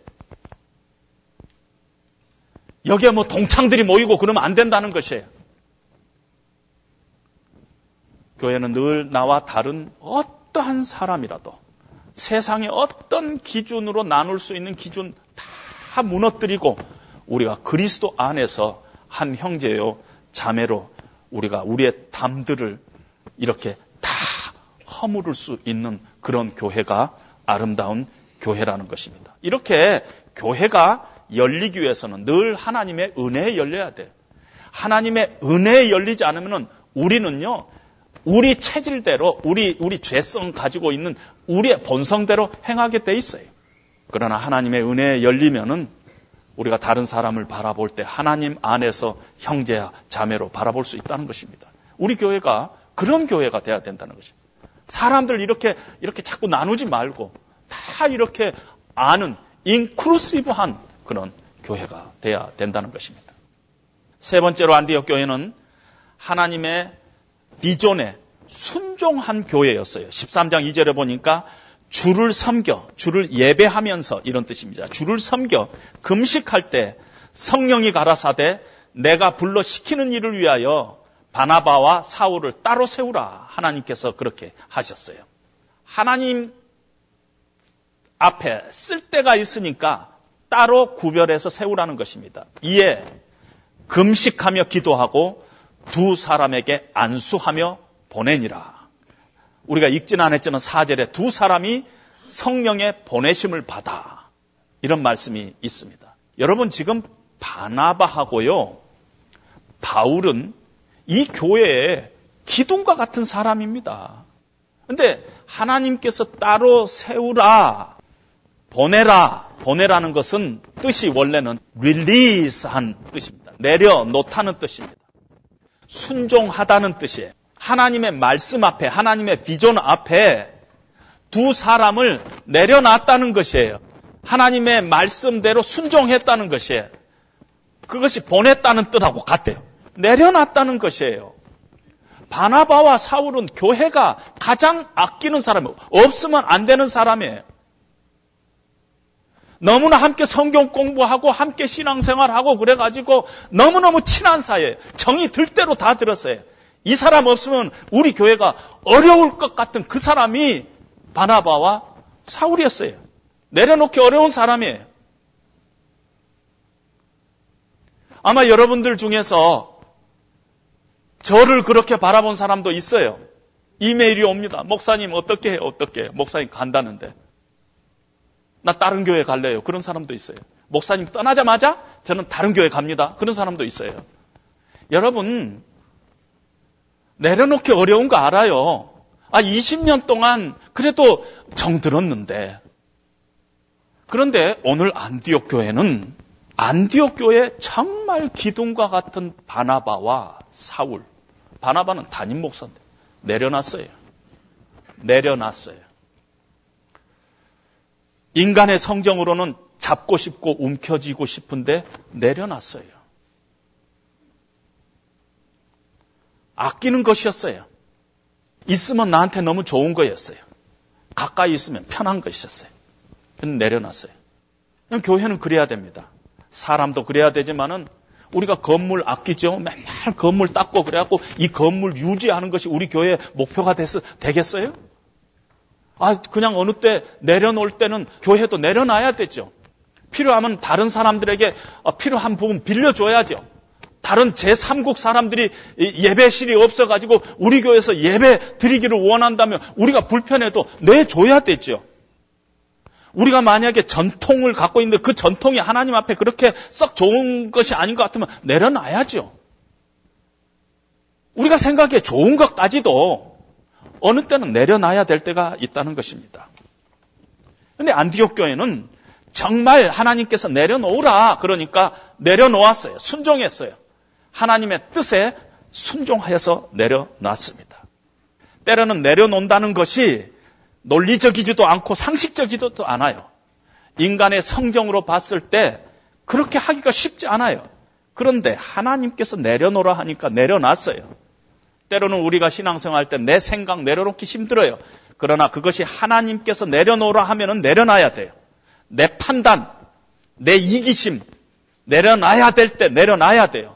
여기에 뭐 동창들이 모이고 그러면 안 된다는 것이에요. 교회는 늘 나와 다른 어떠한 사람이라도 세상의 어떤 기준으로 나눌 수 있는 기준 다 무너뜨리고 우리가 그리스도 안에서 한 형제요 자매로 우리가 우리의 담들을 이렇게 다 허물을 수 있는 그런 교회가 아름다운 교회라는 것입니다. 이렇게 교회가 열리기 위해서는 늘 하나님의 은혜에 열려야 돼요. 하나님의 은혜에 열리지 않으면 우리는요, 우리 체질대로, 우리, 우리 죄성 가지고 있는 우리의 본성대로 행하게 돼 있어요. 그러나 하나님의 은혜에 열리면은 우리가 다른 사람을 바라볼 때 하나님 안에서 형제야 자매로 바라볼 수 있다는 것입니다. 우리 교회가 그런 교회가 돼야 된다는 것입니다. 사람들 이렇게 이렇게 자꾸 나누지 말고 다 이렇게 아는 인클루시브한 그런 교회가 돼야 된다는 것입니다. 세 번째로 안디옥 교회는 하나님의 비전에 순종한 교회였어요. 13장 2절에 보니까 주를 섬겨, 주를 예배하면서 이런 뜻입니다. 주를 섬겨 금식할 때 성령이 가라사대 내가 불러 시키는 일을 위하여 바나바와 사울을 따로 세우라. 하나님께서 그렇게 하셨어요. 하나님 앞에 쓸 때가 있으니까 따로 구별해서 세우라는 것입니다. 이에 금식하며 기도하고 두 사람에게 안수하며 보내니라. 우리가 읽지는 않았지만 사절에 두 사람이 성령의 보내심을 받아. 이런 말씀이 있습니다. 여러분 지금 바나바하고요. 바울은 이 교회에 기둥과 같은 사람입니다. 근데 하나님께서 따로 세우라, 보내라, 보내라는 것은 뜻이 원래는 릴리스한 뜻입니다. 내려놓다는 뜻입니다. 순종하다는 뜻이에요. 하나님의 말씀 앞에, 하나님의 비전 앞에 두 사람을 내려놨다는 것이에요. 하나님의 말씀대로 순종했다는 것이에요. 그것이 보냈다는 뜻하고 같대요. 내려놨다는 것이에요. 바나바와 사울은 교회가 가장 아끼는 사람이에요. 없으면 안 되는 사람이에요. 너무나 함께 성경 공부하고 함께 신앙생활하고 그래가지고 너무너무 친한 사이에 정이 들 대로 다 들었어요. 이 사람 없으면 우리 교회가 어려울 것 같은 그 사람이 바나바와 사울이었어요. 내려놓기 어려운 사람이에요. 아마 여러분들 중에서 저를 그렇게 바라본 사람도 있어요. 이메일이 옵니다. 목사님 어떻게 해요? 어떻게 해요? 목사님 간다는데. 나 다른 교회 갈래요. 그런 사람도 있어요. 목사님 떠나자마자 저는 다른 교회 갑니다. 그런 사람도 있어요. 여러분, 내려놓기 어려운 거 알아요. 아, 20년 동안 그래도 정 들었는데. 그런데 오늘 안디옥 교회는 안디옥 교회 정말 기둥과 같은 바나바와 사울. 바나바는 담임 목사인데 내려놨어요. 내려놨어요. 인간의 성정으로는 잡고 싶고 움켜쥐고 싶은데 내려놨어요. 아끼는 것이었어요. 있으면 나한테 너무 좋은 거였어요. 가까이 있으면 편한 것이었어요. 내려놨어요. 교회는 그래야 됩니다. 사람도 그래야 되지만은 우리가 건물 아끼죠. 맨날 건물 닦고 그래갖고 이 건물 유지하는 것이 우리 교회의 목표가 돼서 되겠어요? 아, 그냥 어느 때 내려놓을 때는 교회도 내려놔야 되죠. 필요하면 다른 사람들에게 어, 필요한 부분 빌려줘야죠. 다른 제3국 사람들이 예배실이 없어가지고 우리 교회에서 예배 드리기를 원한다면 우리가 불편해도 내줘야 되죠. 우리가 만약에 전통을 갖고 있는데 그 전통이 하나님 앞에 그렇게 썩 좋은 것이 아닌 것 같으면 내려놔야죠. 우리가 생각에 좋은 것까지도 어느 때는 내려놔야 될 때가 있다는 것입니다. 근데 안디옥 교회는 정말 하나님께서 내려놓으라 그러니까 내려놓았어요. 순종했어요. 하나님의 뜻에 순종하여서 내려놨습니다. 때로는 내려놓는다는 것이 논리적이지도 않고 상식적이지도 않아요. 인간의 성정으로 봤을 때 그렇게 하기가 쉽지 않아요. 그런데 하나님께서 내려놓으라 하니까 내려놨어요. 때로는 우리가 신앙생활 때내 생각 내려놓기 힘들어요. 그러나 그것이 하나님께서 내려놓으라 하면은 내려놔야 돼요. 내 판단, 내 이기심, 내려놔야 될 때 내려놔야 돼요.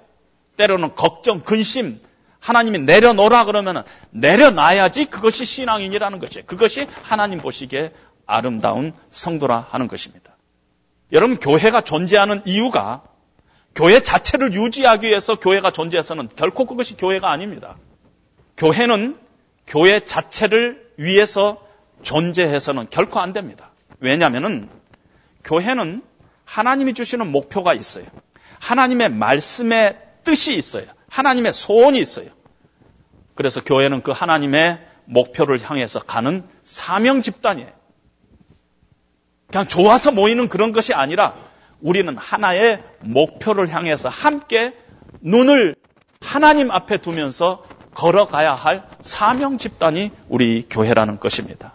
때로는 걱정, 근심, 하나님이 내려놓으라 그러면 내려놔야지 그것이 신앙인이라는 것이에요. 그것이 하나님 보시기에 아름다운 성도라 하는 것입니다. 여러분, 교회가 존재하는 이유가 교회 자체를 유지하기 위해서 교회가 존재해서는 결코 그것이 교회가 아닙니다. 교회는 교회 자체를 위해서 존재해서는 결코 안 됩니다. 왜냐하면 교회는 하나님이 주시는 목표가 있어요. 하나님의 말씀의 뜻이 있어요. 하나님의 소원이 있어요. 그래서 교회는 그 하나님의 목표를 향해서 가는 사명 집단이에요. 그냥 좋아서 모이는 그런 것이 아니라 우리는 하나의 목표를 향해서 함께 눈을 하나님 앞에 두면서 걸어가야 할 사명 집단이 우리 교회라는 것입니다.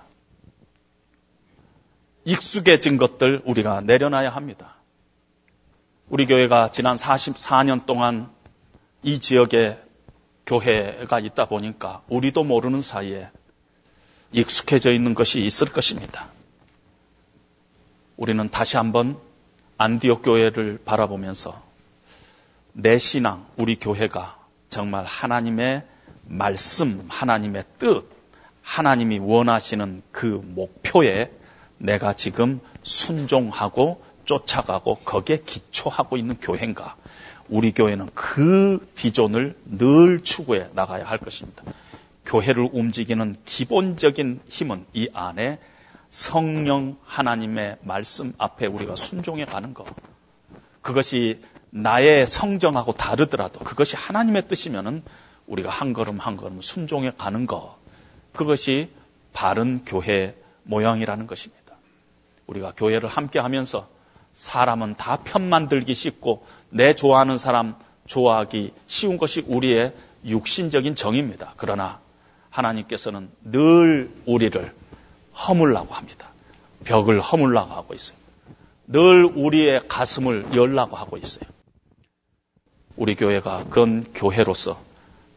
익숙해진 것들 우리가 내려놔야 합니다. 우리 교회가 지난 44년 동안 이 지역에 교회가 있다 보니까 우리도 모르는 사이에 익숙해져 있는 것이 있을 것입니다. 우리는 다시 한번 안디옥 교회를 바라보면서 내 신앙, 우리 교회가 정말 하나님의 말씀, 하나님의 뜻, 하나님이 원하시는 그 목표에 내가 지금 순종하고 쫓아가고 거기에 기초하고 있는 교회인가? 우리 교회는 그 비전을 늘 추구해 나가야 할 것입니다. 교회를 움직이는 기본적인 힘은 이 안에 성령 하나님의 말씀 앞에 우리가 순종해 가는 것. 그것이 나의 성정하고 다르더라도 그것이 하나님의 뜻이면은 우리가 한 걸음 한 걸음 순종해 가는 것. 그것이 바른 교회 모양이라는 것입니다. 우리가 교회를 함께 하면서 사람은 다 편 만 들기 쉽고 내 좋아하는 사람 좋아하기 쉬운 것이 우리의 육신적인 정입니다. 그러나 하나님께서는 늘 우리를 허물라고 합니다. 벽을 허물라고 하고 있어요. 늘 우리의 가슴을 열라고 하고 있어요. 우리 교회가 그런 교회로서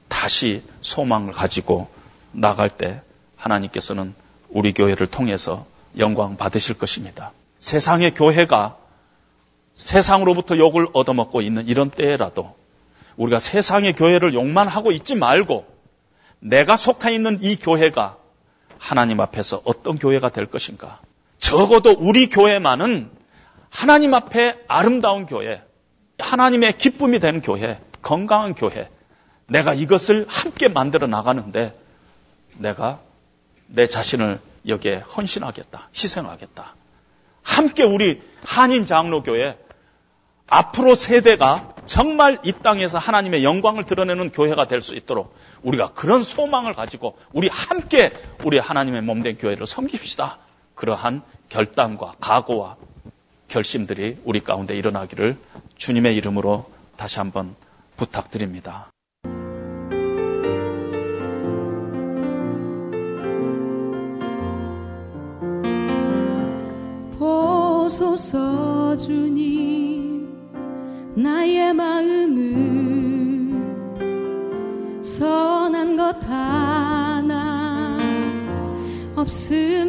다시 소망을 가지고 나갈 때 하나님께서는 우리 교회를 통해서 영광 받으실 것입니다. 세상의 교회가 세상으로부터 욕을 얻어먹고 있는 이런 때라도 우리가 세상의 교회를 욕만 하고 있지 말고 내가 속해 있는 이 교회가 하나님 앞에서 어떤 교회가 될 것인가? 적어도 우리 교회만은 하나님 앞에 아름다운 교회, 하나님의 기쁨이 되는 교회, 건강한 교회, 내가 이것을 함께 만들어 나가는데 내가 내 자신을 여기에 헌신하겠다, 희생하겠다. 함께 우리 한인 장로교회 앞으로 세대가 정말 이 땅에서 하나님의 영광을 드러내는 교회가 될 수 있도록 우리가 그런 소망을 가지고 우리 함께 우리 하나님의 몸된 교회를 섬깁시다. 그러한 결단과 각오와 결심들이 우리 가운데 일어나기를 주님의 이름으로 다시 한번 부탁드립니다. 보소서 주님 나의 마음은 선한 것 하나 없습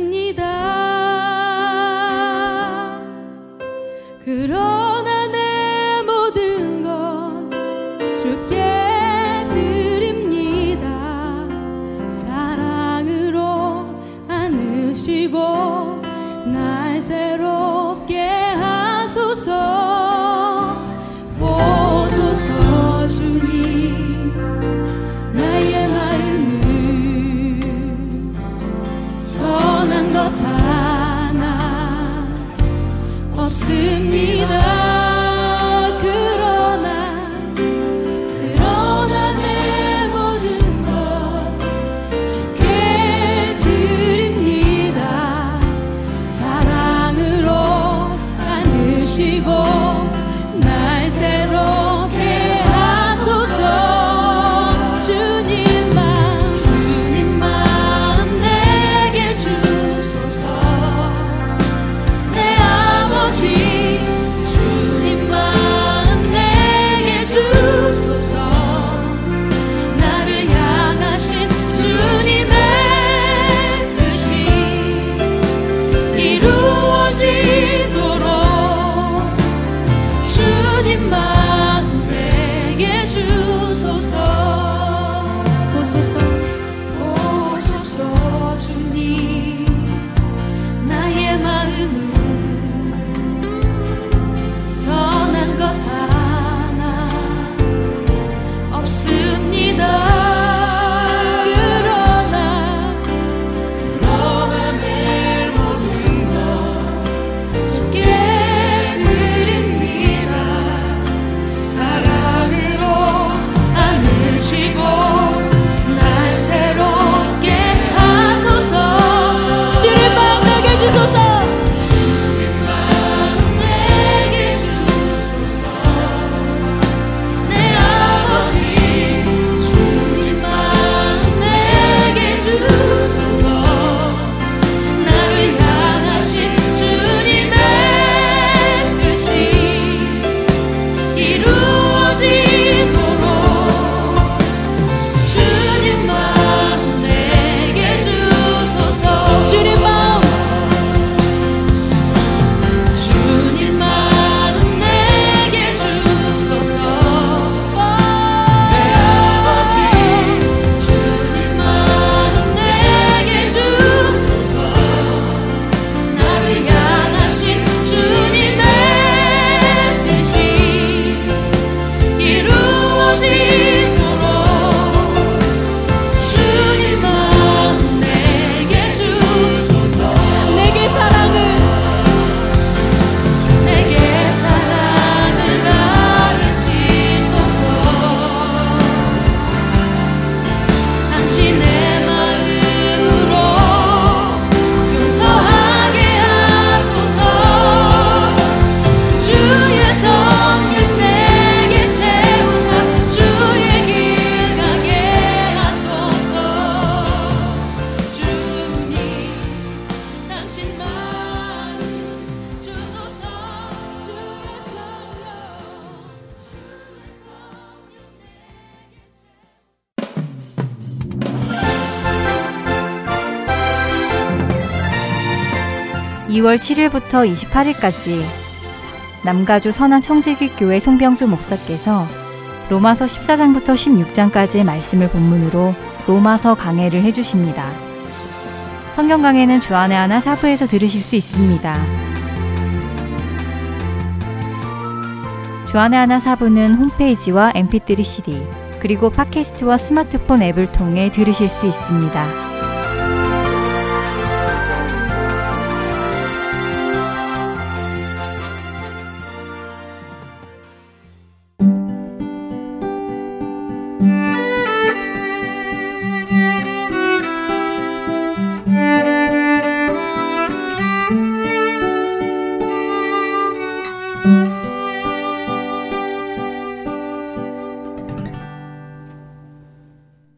2월 7일부터 28일까지 남가주 선한 청지기 교회 송병주 목사께서 로마서 14장부터 16장까지의 말씀을 본문으로 로마서 강해를 해주십니다. 성경 강해는 주안의 하나 사부에서 들으실 수 있습니다. 주안의 하나 사부는 홈페이지와 mp3 cd 그리고 팟캐스트와 스마트폰 앱을 통해 들으실 수 있습니다.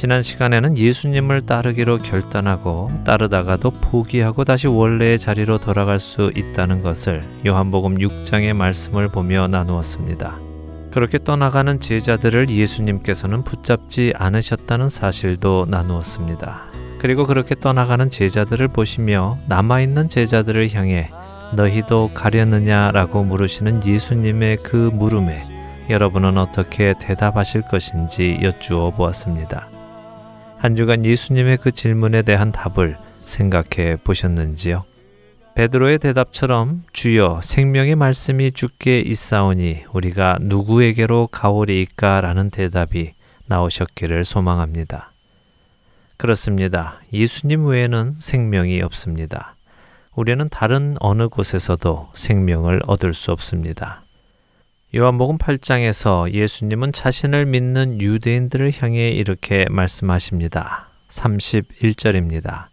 지난 시간에는 예수님을 따르기로 결단하고 따르다가도 포기하고 다시 원래의 자리로 돌아갈 수 있다는 것을 요한복음 6장의 말씀을 보며 나누었습니다. 그렇게 떠나가는 제자들을 예수님께서는 붙잡지 않으셨다는 사실도 나누었습니다. 그리고 그렇게 떠나가는 제자들을 보시며 남아있는 제자들을 향해 너희도 가려느냐라고 물으시는 예수님의 그 물음에 여러분은 어떻게 대답하실 것인지 여쭈어 보았습니다. 한 주간 예수님의 그 질문에 대한 답을 생각해 보셨는지요? 베드로의 대답처럼 주여 생명의 말씀이 주께 있사오니 우리가 누구에게로 가오리이까라는 대답이 나오셨기를 소망합니다. 그렇습니다. 예수님 외에는 생명이 없습니다. 우리는 다른 어느 곳에서도 생명을 얻을 수 없습니다. 요한복음 8장에서 예수님은 자신을 믿는 유대인들을 향해 이렇게 말씀하십니다. 31절입니다.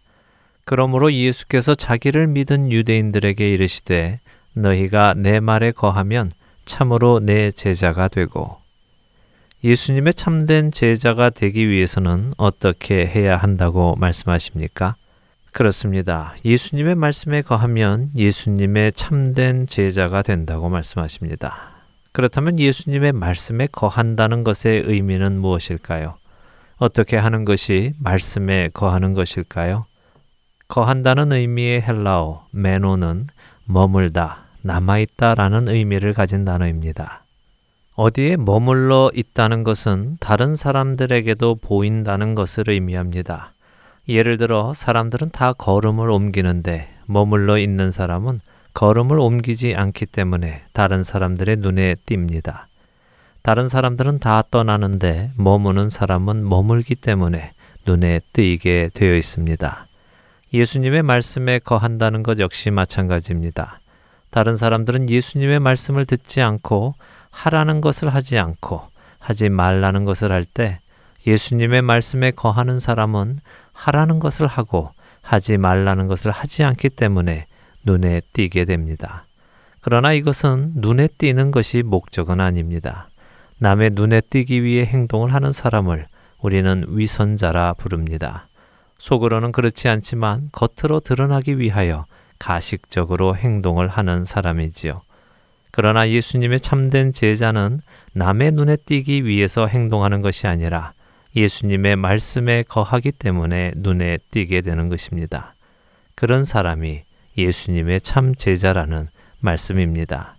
그러므로 예수께서 자기를 믿은 유대인들에게 이르시되 너희가 내 말에 거하면 참으로 내 제자가 되고 예수님의 참된 제자가 되기 위해서는 어떻게 해야 한다고 말씀하십니까? 그렇습니다. 예수님의 말씀에 거하면 예수님의 참된 제자가 된다고 말씀하십니다. 그렇다면 예수님의 말씀에 거한다는 것의 의미는 무엇일까요? 어떻게 하는 것이 말씀에 거하는 것일까요? 거한다는 의미의 헬라어 메노는 머물다, 남아있다라는 의미를 가진 단어입니다. 어디에 머물러 있다는 것은 다른 사람들에게도 보인다는 것을 의미합니다. 예를 들어 사람들은 다 걸음을 옮기는데 머물러 있는 사람은 걸음을 옮기지 않기 때문에 다른 사람들의 눈에 띕니다. 다른 사람들은 다 떠나는데 머무는 사람은 머물기 때문에 눈에 띄게 되어 있습니다. 예수님의 말씀에 거한다는 것 역시 마찬가지입니다. 다른 사람들은 예수님의 말씀을 듣지 않고 하라는 것을 하지 않고 하지 말라는 것을 할 때 예수님의 말씀에 거하는 사람은 하라는 것을 하고 하지 말라는 것을 하지 않기 때문에 눈에 띄게 됩니다. 그러나 이것은 눈에 띄는 것이 목적은 아닙니다. 남의 눈에 띄기 위해 행동을 하는 사람을 우리는 위선자라 부릅니다. 속으로는 그렇지 않지만 겉으로 드러나기 위하여 가식적으로 행동을 하는 사람이지요. 그러나 예수님의 참된 제자는 남의 눈에 띄기 위해서 행동하는 것이 아니라 예수님의 말씀에 거하기 때문에 눈에 띄게 되는 것입니다. 그런 사람이 예수님의 참 제자라는 말씀입니다.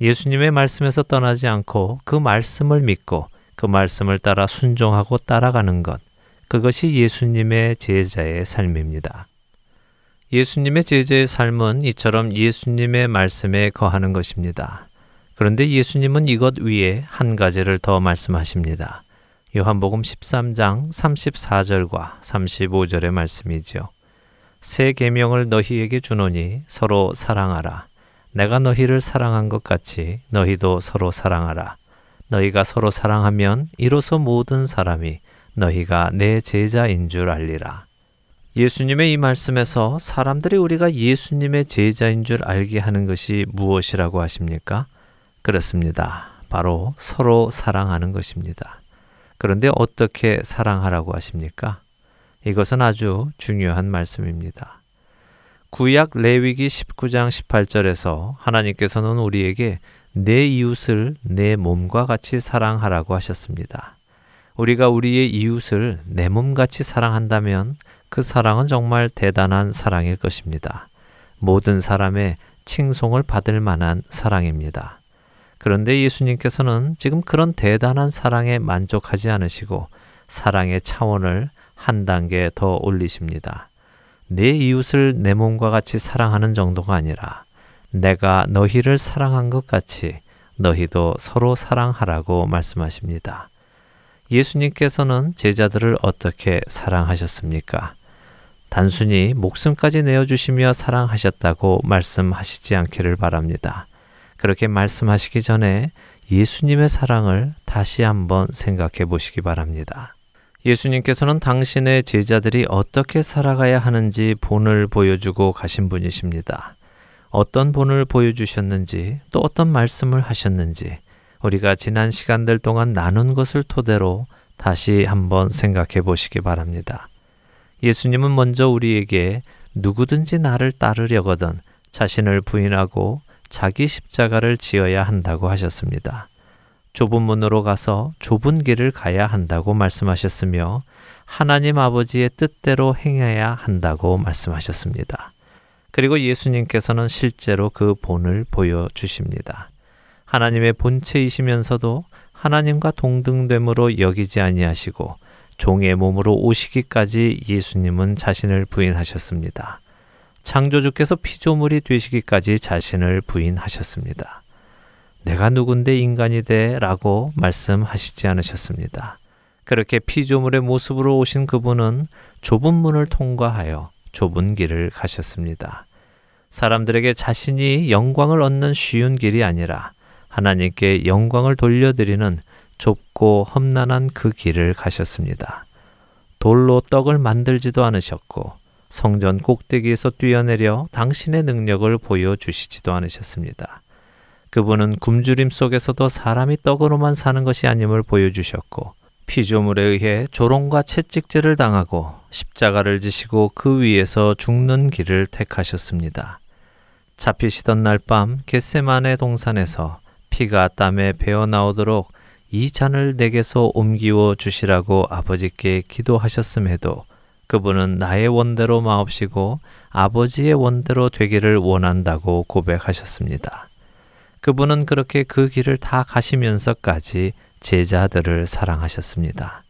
예수님의 말씀에서 떠나지 않고 그 말씀을 믿고 그 말씀을 따라 순종하고 따라가는 것, 그것이 예수님의 제자의 삶입니다. 예수님의 제자의 삶은 이처럼 예수님의 말씀에 거하는 것입니다. 그런데 예수님은 이것 위에 한 가지를 더 말씀하십니다. 요한복음 13장 34절과 35절의 말씀이지요. 새 계명을 너희에게 주노니 서로 사랑하라. 내가 너희를 사랑한 것 같이 너희도 서로 사랑하라. 너희가 서로 사랑하면 이로써 모든 사람이 너희가 내 제자인 줄 알리라. 예수님의 이 말씀에서 사람들이 우리가 예수님의 제자인 줄 알게 하는 것이 무엇이라고 하십니까? 그렇습니다. 바로 서로 사랑하는 것입니다. 그런데 어떻게 사랑하라고 하십니까? 이것은 아주 중요한 말씀입니다. 구약 레위기 19장 18절에서 하나님께서는 우리에게 내 이웃을 내 몸과 같이 사랑하라고 하셨습니다. 우리가 우리의 이웃을 내 몸같이 사랑한다면 그 사랑은 정말 대단한 사랑일 것입니다. 모든 사람의 칭송을 받을 만한 사랑입니다. 그런데 예수님께서는 지금 그런 대단한 사랑에 만족하지 않으시고 사랑의 차원을 한 단계 더 올리십니다. 내 이웃을 내 몸과 같이 사랑하는 정도가 아니라 내가 너희를 사랑한 것 같이 너희도 서로 사랑하라고 말씀하십니다. 예수님께서는 제자들을 어떻게 사랑하셨습니까? 단순히 목숨까지 내어주시며 사랑하셨다고 말씀하시지 않기를 바랍니다. 그렇게 말씀하시기 전에 예수님의 사랑을 다시 한번 생각해 보시기 바랍니다. 예수님께서는 당신의 제자들이 어떻게 살아가야 하는지 본을 보여주고 가신 분이십니다. 어떤 본을 보여주셨는지 또 어떤 말씀을 하셨는지 우리가 지난 시간들 동안 나눈 것을 토대로 다시 한번 생각해 보시기 바랍니다. 예수님은 먼저 우리에게 누구든지 나를 따르려거든 자신을 부인하고 자기 십자가를 지어야 한다고 하셨습니다. 좁은 문으로 가서 좁은 길을 가야 한다고 말씀하셨으며 하나님 아버지의 뜻대로 행해야 한다고 말씀하셨습니다. 그리고 예수님께서는 실제로 그 본을 보여주십니다. 하나님의 본체이시면서도 하나님과 동등됨으로 여기지 아니하시고 종의 몸으로 오시기까지 예수님은 자신을 부인하셨습니다. 창조주께서 피조물이 되시기까지 자신을 부인하셨습니다. 내가 누군데 인간이 돼? 라고 말씀하시지 않으셨습니다. 그렇게 피조물의 모습으로 오신 그분은 좁은 문을 통과하여 좁은 길을 가셨습니다. 사람들에게 자신이 영광을 얻는 쉬운 길이 아니라 하나님께 영광을 돌려드리는 좁고 험난한 그 길을 가셨습니다. 돌로 떡을 만들지도 않으셨고 성전 꼭대기에서 뛰어내려 당신의 능력을 보여주시지도 않으셨습니다. 그분은 굶주림 속에서도 사람이 떡으로만 사는 것이 아님을 보여주셨고 피조물에 의해 조롱과 채찍질을 당하고 십자가를 지시고 그 위에서 죽는 길을 택하셨습니다. 잡히시던 날 밤 겟세만의 동산에서 피가 땀에 배어 나오도록 이 잔을 내게서 옮기워 주시라고 아버지께 기도하셨음에도 그분은 나의 원대로 마옵시고 아버지의 원대로 되기를 원한다고 고백하셨습니다. 그분은 그렇게 그 길을 다 가시면서까지 제자들을 사랑하셨습니다.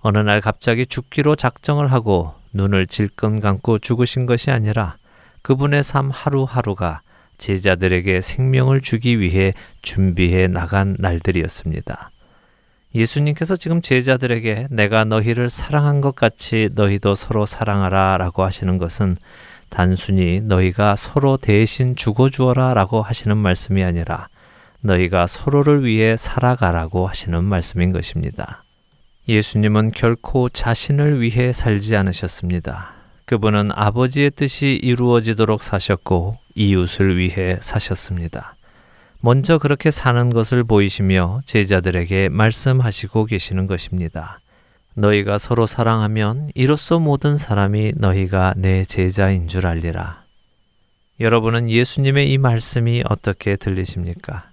어느 날 갑자기 죽기로 작정을 하고 눈을 질끈 감고 죽으신 것이 아니라 그분의 삶 하루하루가 제자들에게 생명을 주기 위해 준비해 나간 날들이었습니다. 예수님께서 지금 제자들에게 내가 너희를 사랑한 것 같이 너희도 서로 사랑하라 라고 하시는 것은 단순히 너희가 서로 대신 죽어주어라 라고 하시는 말씀이 아니라 너희가 서로를 위해 살아가라고 하시는 말씀인 것입니다. 예수님은 결코 자신을 위해 살지 않으셨습니다. 그분은 아버지의 뜻이 이루어지도록 사셨고 이웃을 위해 사셨습니다. 먼저 그렇게 사는 것을 보이시며 제자들에게 말씀하시고 계시는 것입니다. 너희가 서로 사랑하면 이로써 모든 사람이 너희가 내 제자인 줄 알리라. 여러분은 예수님의 이 말씀이 어떻게 들리십니까?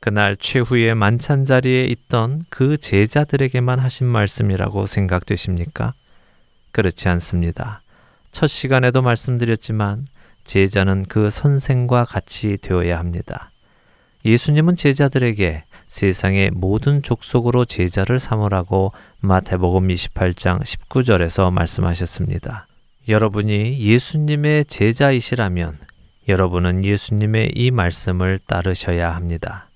그날 최후의 만찬 자리에 있던 그 제자들에게만 하신 말씀이라고 생각되십니까? 그렇지 않습니다. 첫 시간에도 말씀드렸지만 제자는 그 선생과 같이 되어야 합니다. 예수님은 제자들에게 세상의 모든 족속으로 제자를 삼으라고 마태복음 28장 19절에서 말씀하셨습니다. 여러분이 예수님의 제자이시라면 여러분은 예수님의 이 말씀을 따르셔야 합니다.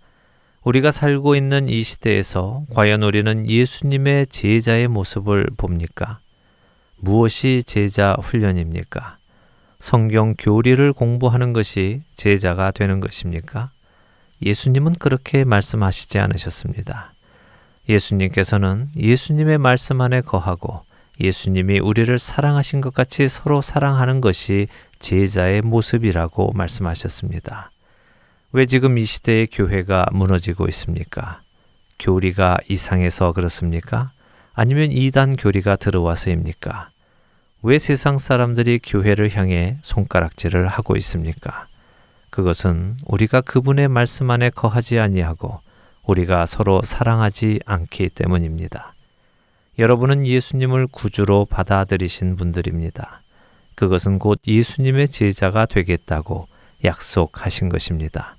우리가 살고 있는 이 시대에서 과연 우리는 예수님의 제자의 모습을 봅니까? 무엇이 제자 훈련입니까? 성경 교리를 공부하는 것이 제자가 되는 것입니까? 예수님은 그렇게 말씀하시지 않으셨습니다. 예수님께서는 예수님의 말씀 안에 거하고 예수님이 우리를 사랑하신 것 같이 서로 사랑하는 것이 제자의 모습이라고 말씀하셨습니다. 왜 지금 이 시대의 교회가 무너지고 있습니까? 교리가 이상해서 그렇습니까? 아니면 이단 교리가 들어와서입니까? 왜 세상 사람들이 교회를 향해 손가락질을 하고 있습니까? 그것은 우리가 그분의 말씀 안에 거하지 아니하고 우리가 서로 사랑하지 않기 때문입니다. 여러분은 예수님을 구주로 받아들이신 분들입니다. 그것은 곧 예수님의 제자가 되겠다고 약속하신 것입니다.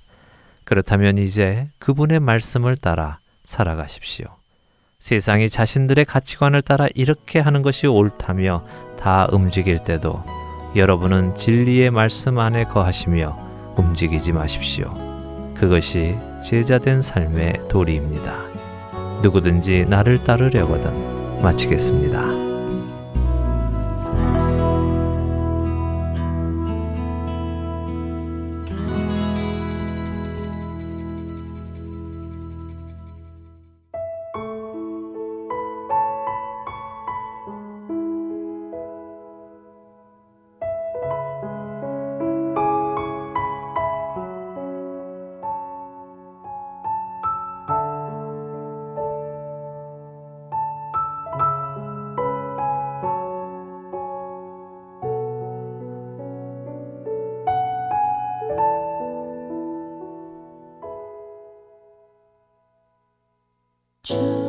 그렇다면 이제 그분의 말씀을 따라 살아가십시오. 세상이 자신들의 가치관을 따라 이렇게 하는 것이 옳다며 다 움직일 때도 여러분은 진리의 말씀 안에 거하시며 움직이지 마십시오. 그것이 제자된 삶의 도리입니다. 누구든지 나를 따르려거든 마치겠습니다. show.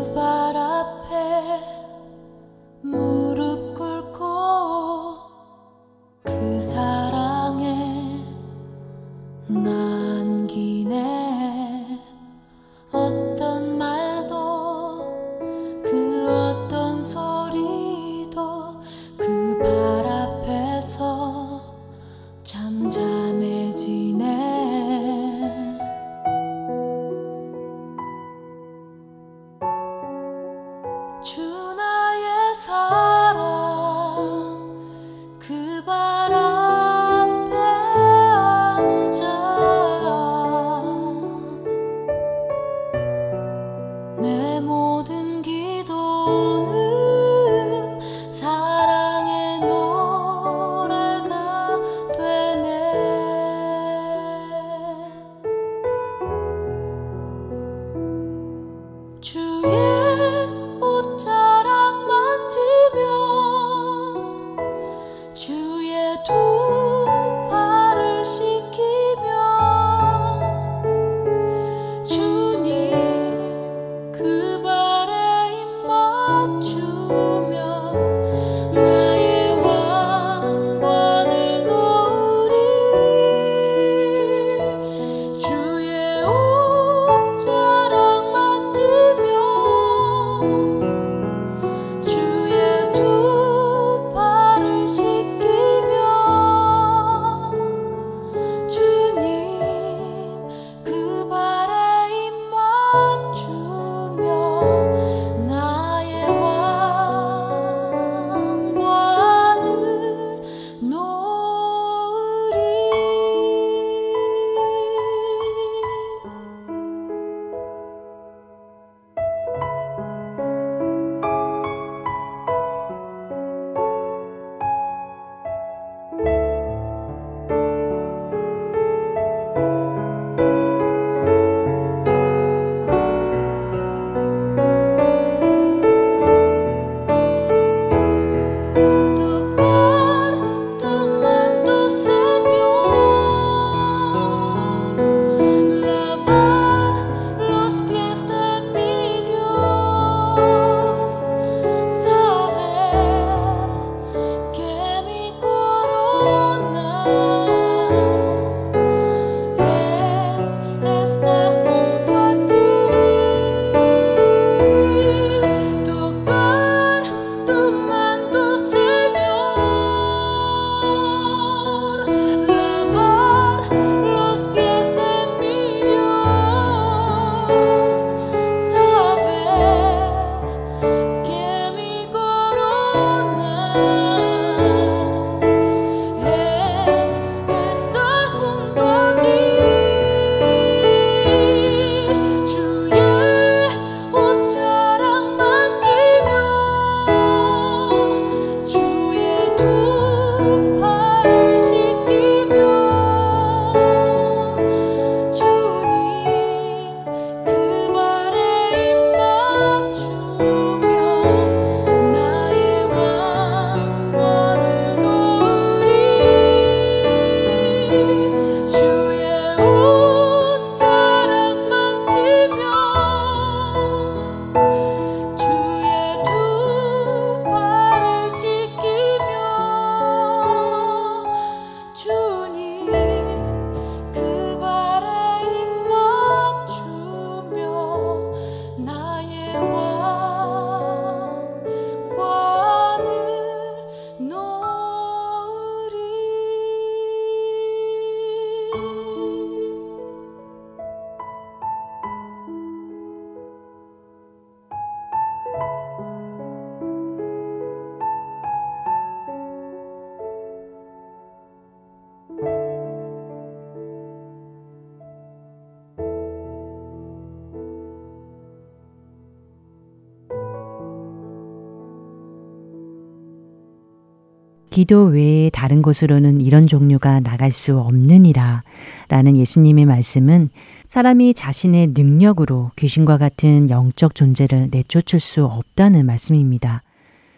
기도 외에 다른 곳으로는 이런 종류가 나갈 수 없느니라 라는 예수님의 말씀은 사람이 자신의 능력으로 귀신과 같은 영적 존재를 내쫓을 수 없다는 말씀입니다.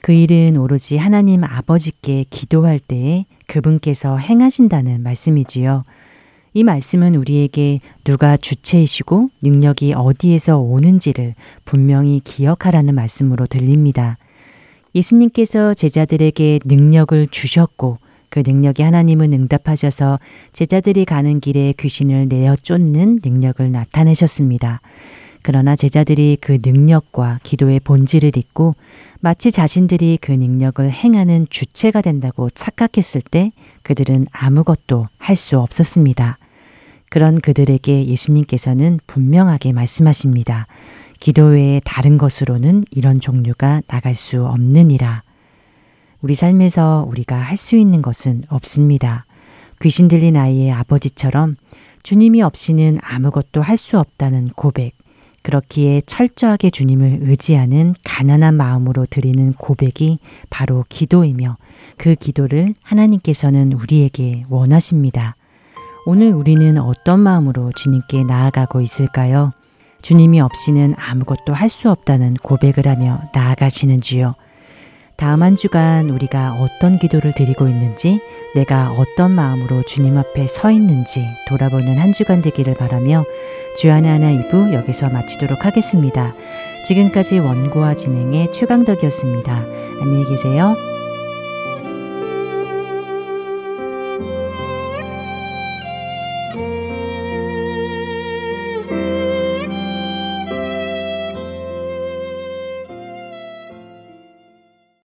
그 일은 오로지 하나님 아버지께 기도할 때에 그분께서 행하신다는 말씀이지요. 이 말씀은 우리에게 누가 주체이시고 능력이 어디에서 오는지를 분명히 기억하라는 말씀으로 들립니다. 예수님께서 제자들에게 능력을 주셨고 그 능력이 하나님은 응답하셔서 제자들이 가는 길에 귀신을 내어 쫓는 능력을 나타내셨습니다. 그러나 제자들이 그 능력과 기도의 본질을 잊고 마치 자신들이 그 능력을 행하는 주체가 된다고 착각했을 때 그들은 아무것도 할 수 없었습니다. 그런 그들에게 예수님께서는 분명하게 말씀하십니다. 기도 외에 다른 것으로는 이런 종류가 나갈 수 없느니라. 우리 삶에서 우리가 할 수 있는 것은 없습니다. 귀신 들린 아이의 아버지처럼 주님이 없이는 아무것도 할 수 없다는 고백, 그렇기에 철저하게 주님을 의지하는 가난한 마음으로 드리는 고백이 바로 기도이며 그 기도를 하나님께서는 우리에게 원하십니다. 오늘 우리는 어떤 마음으로 주님께 나아가고 있을까요? 주님이 없이는 아무것도 할 수 없다는 고백을 하며 나아가시는지요? 다음 한 주간 우리가 어떤 기도를 드리고 있는지, 내가 어떤 마음으로 주님 앞에 서 있는지 돌아보는 한 주간 되기를 바라며 주안의 하나 2부 여기서 마치도록 하겠습니다. 지금까지 원고와 진행의 최강덕이었습니다. 안녕히 계세요.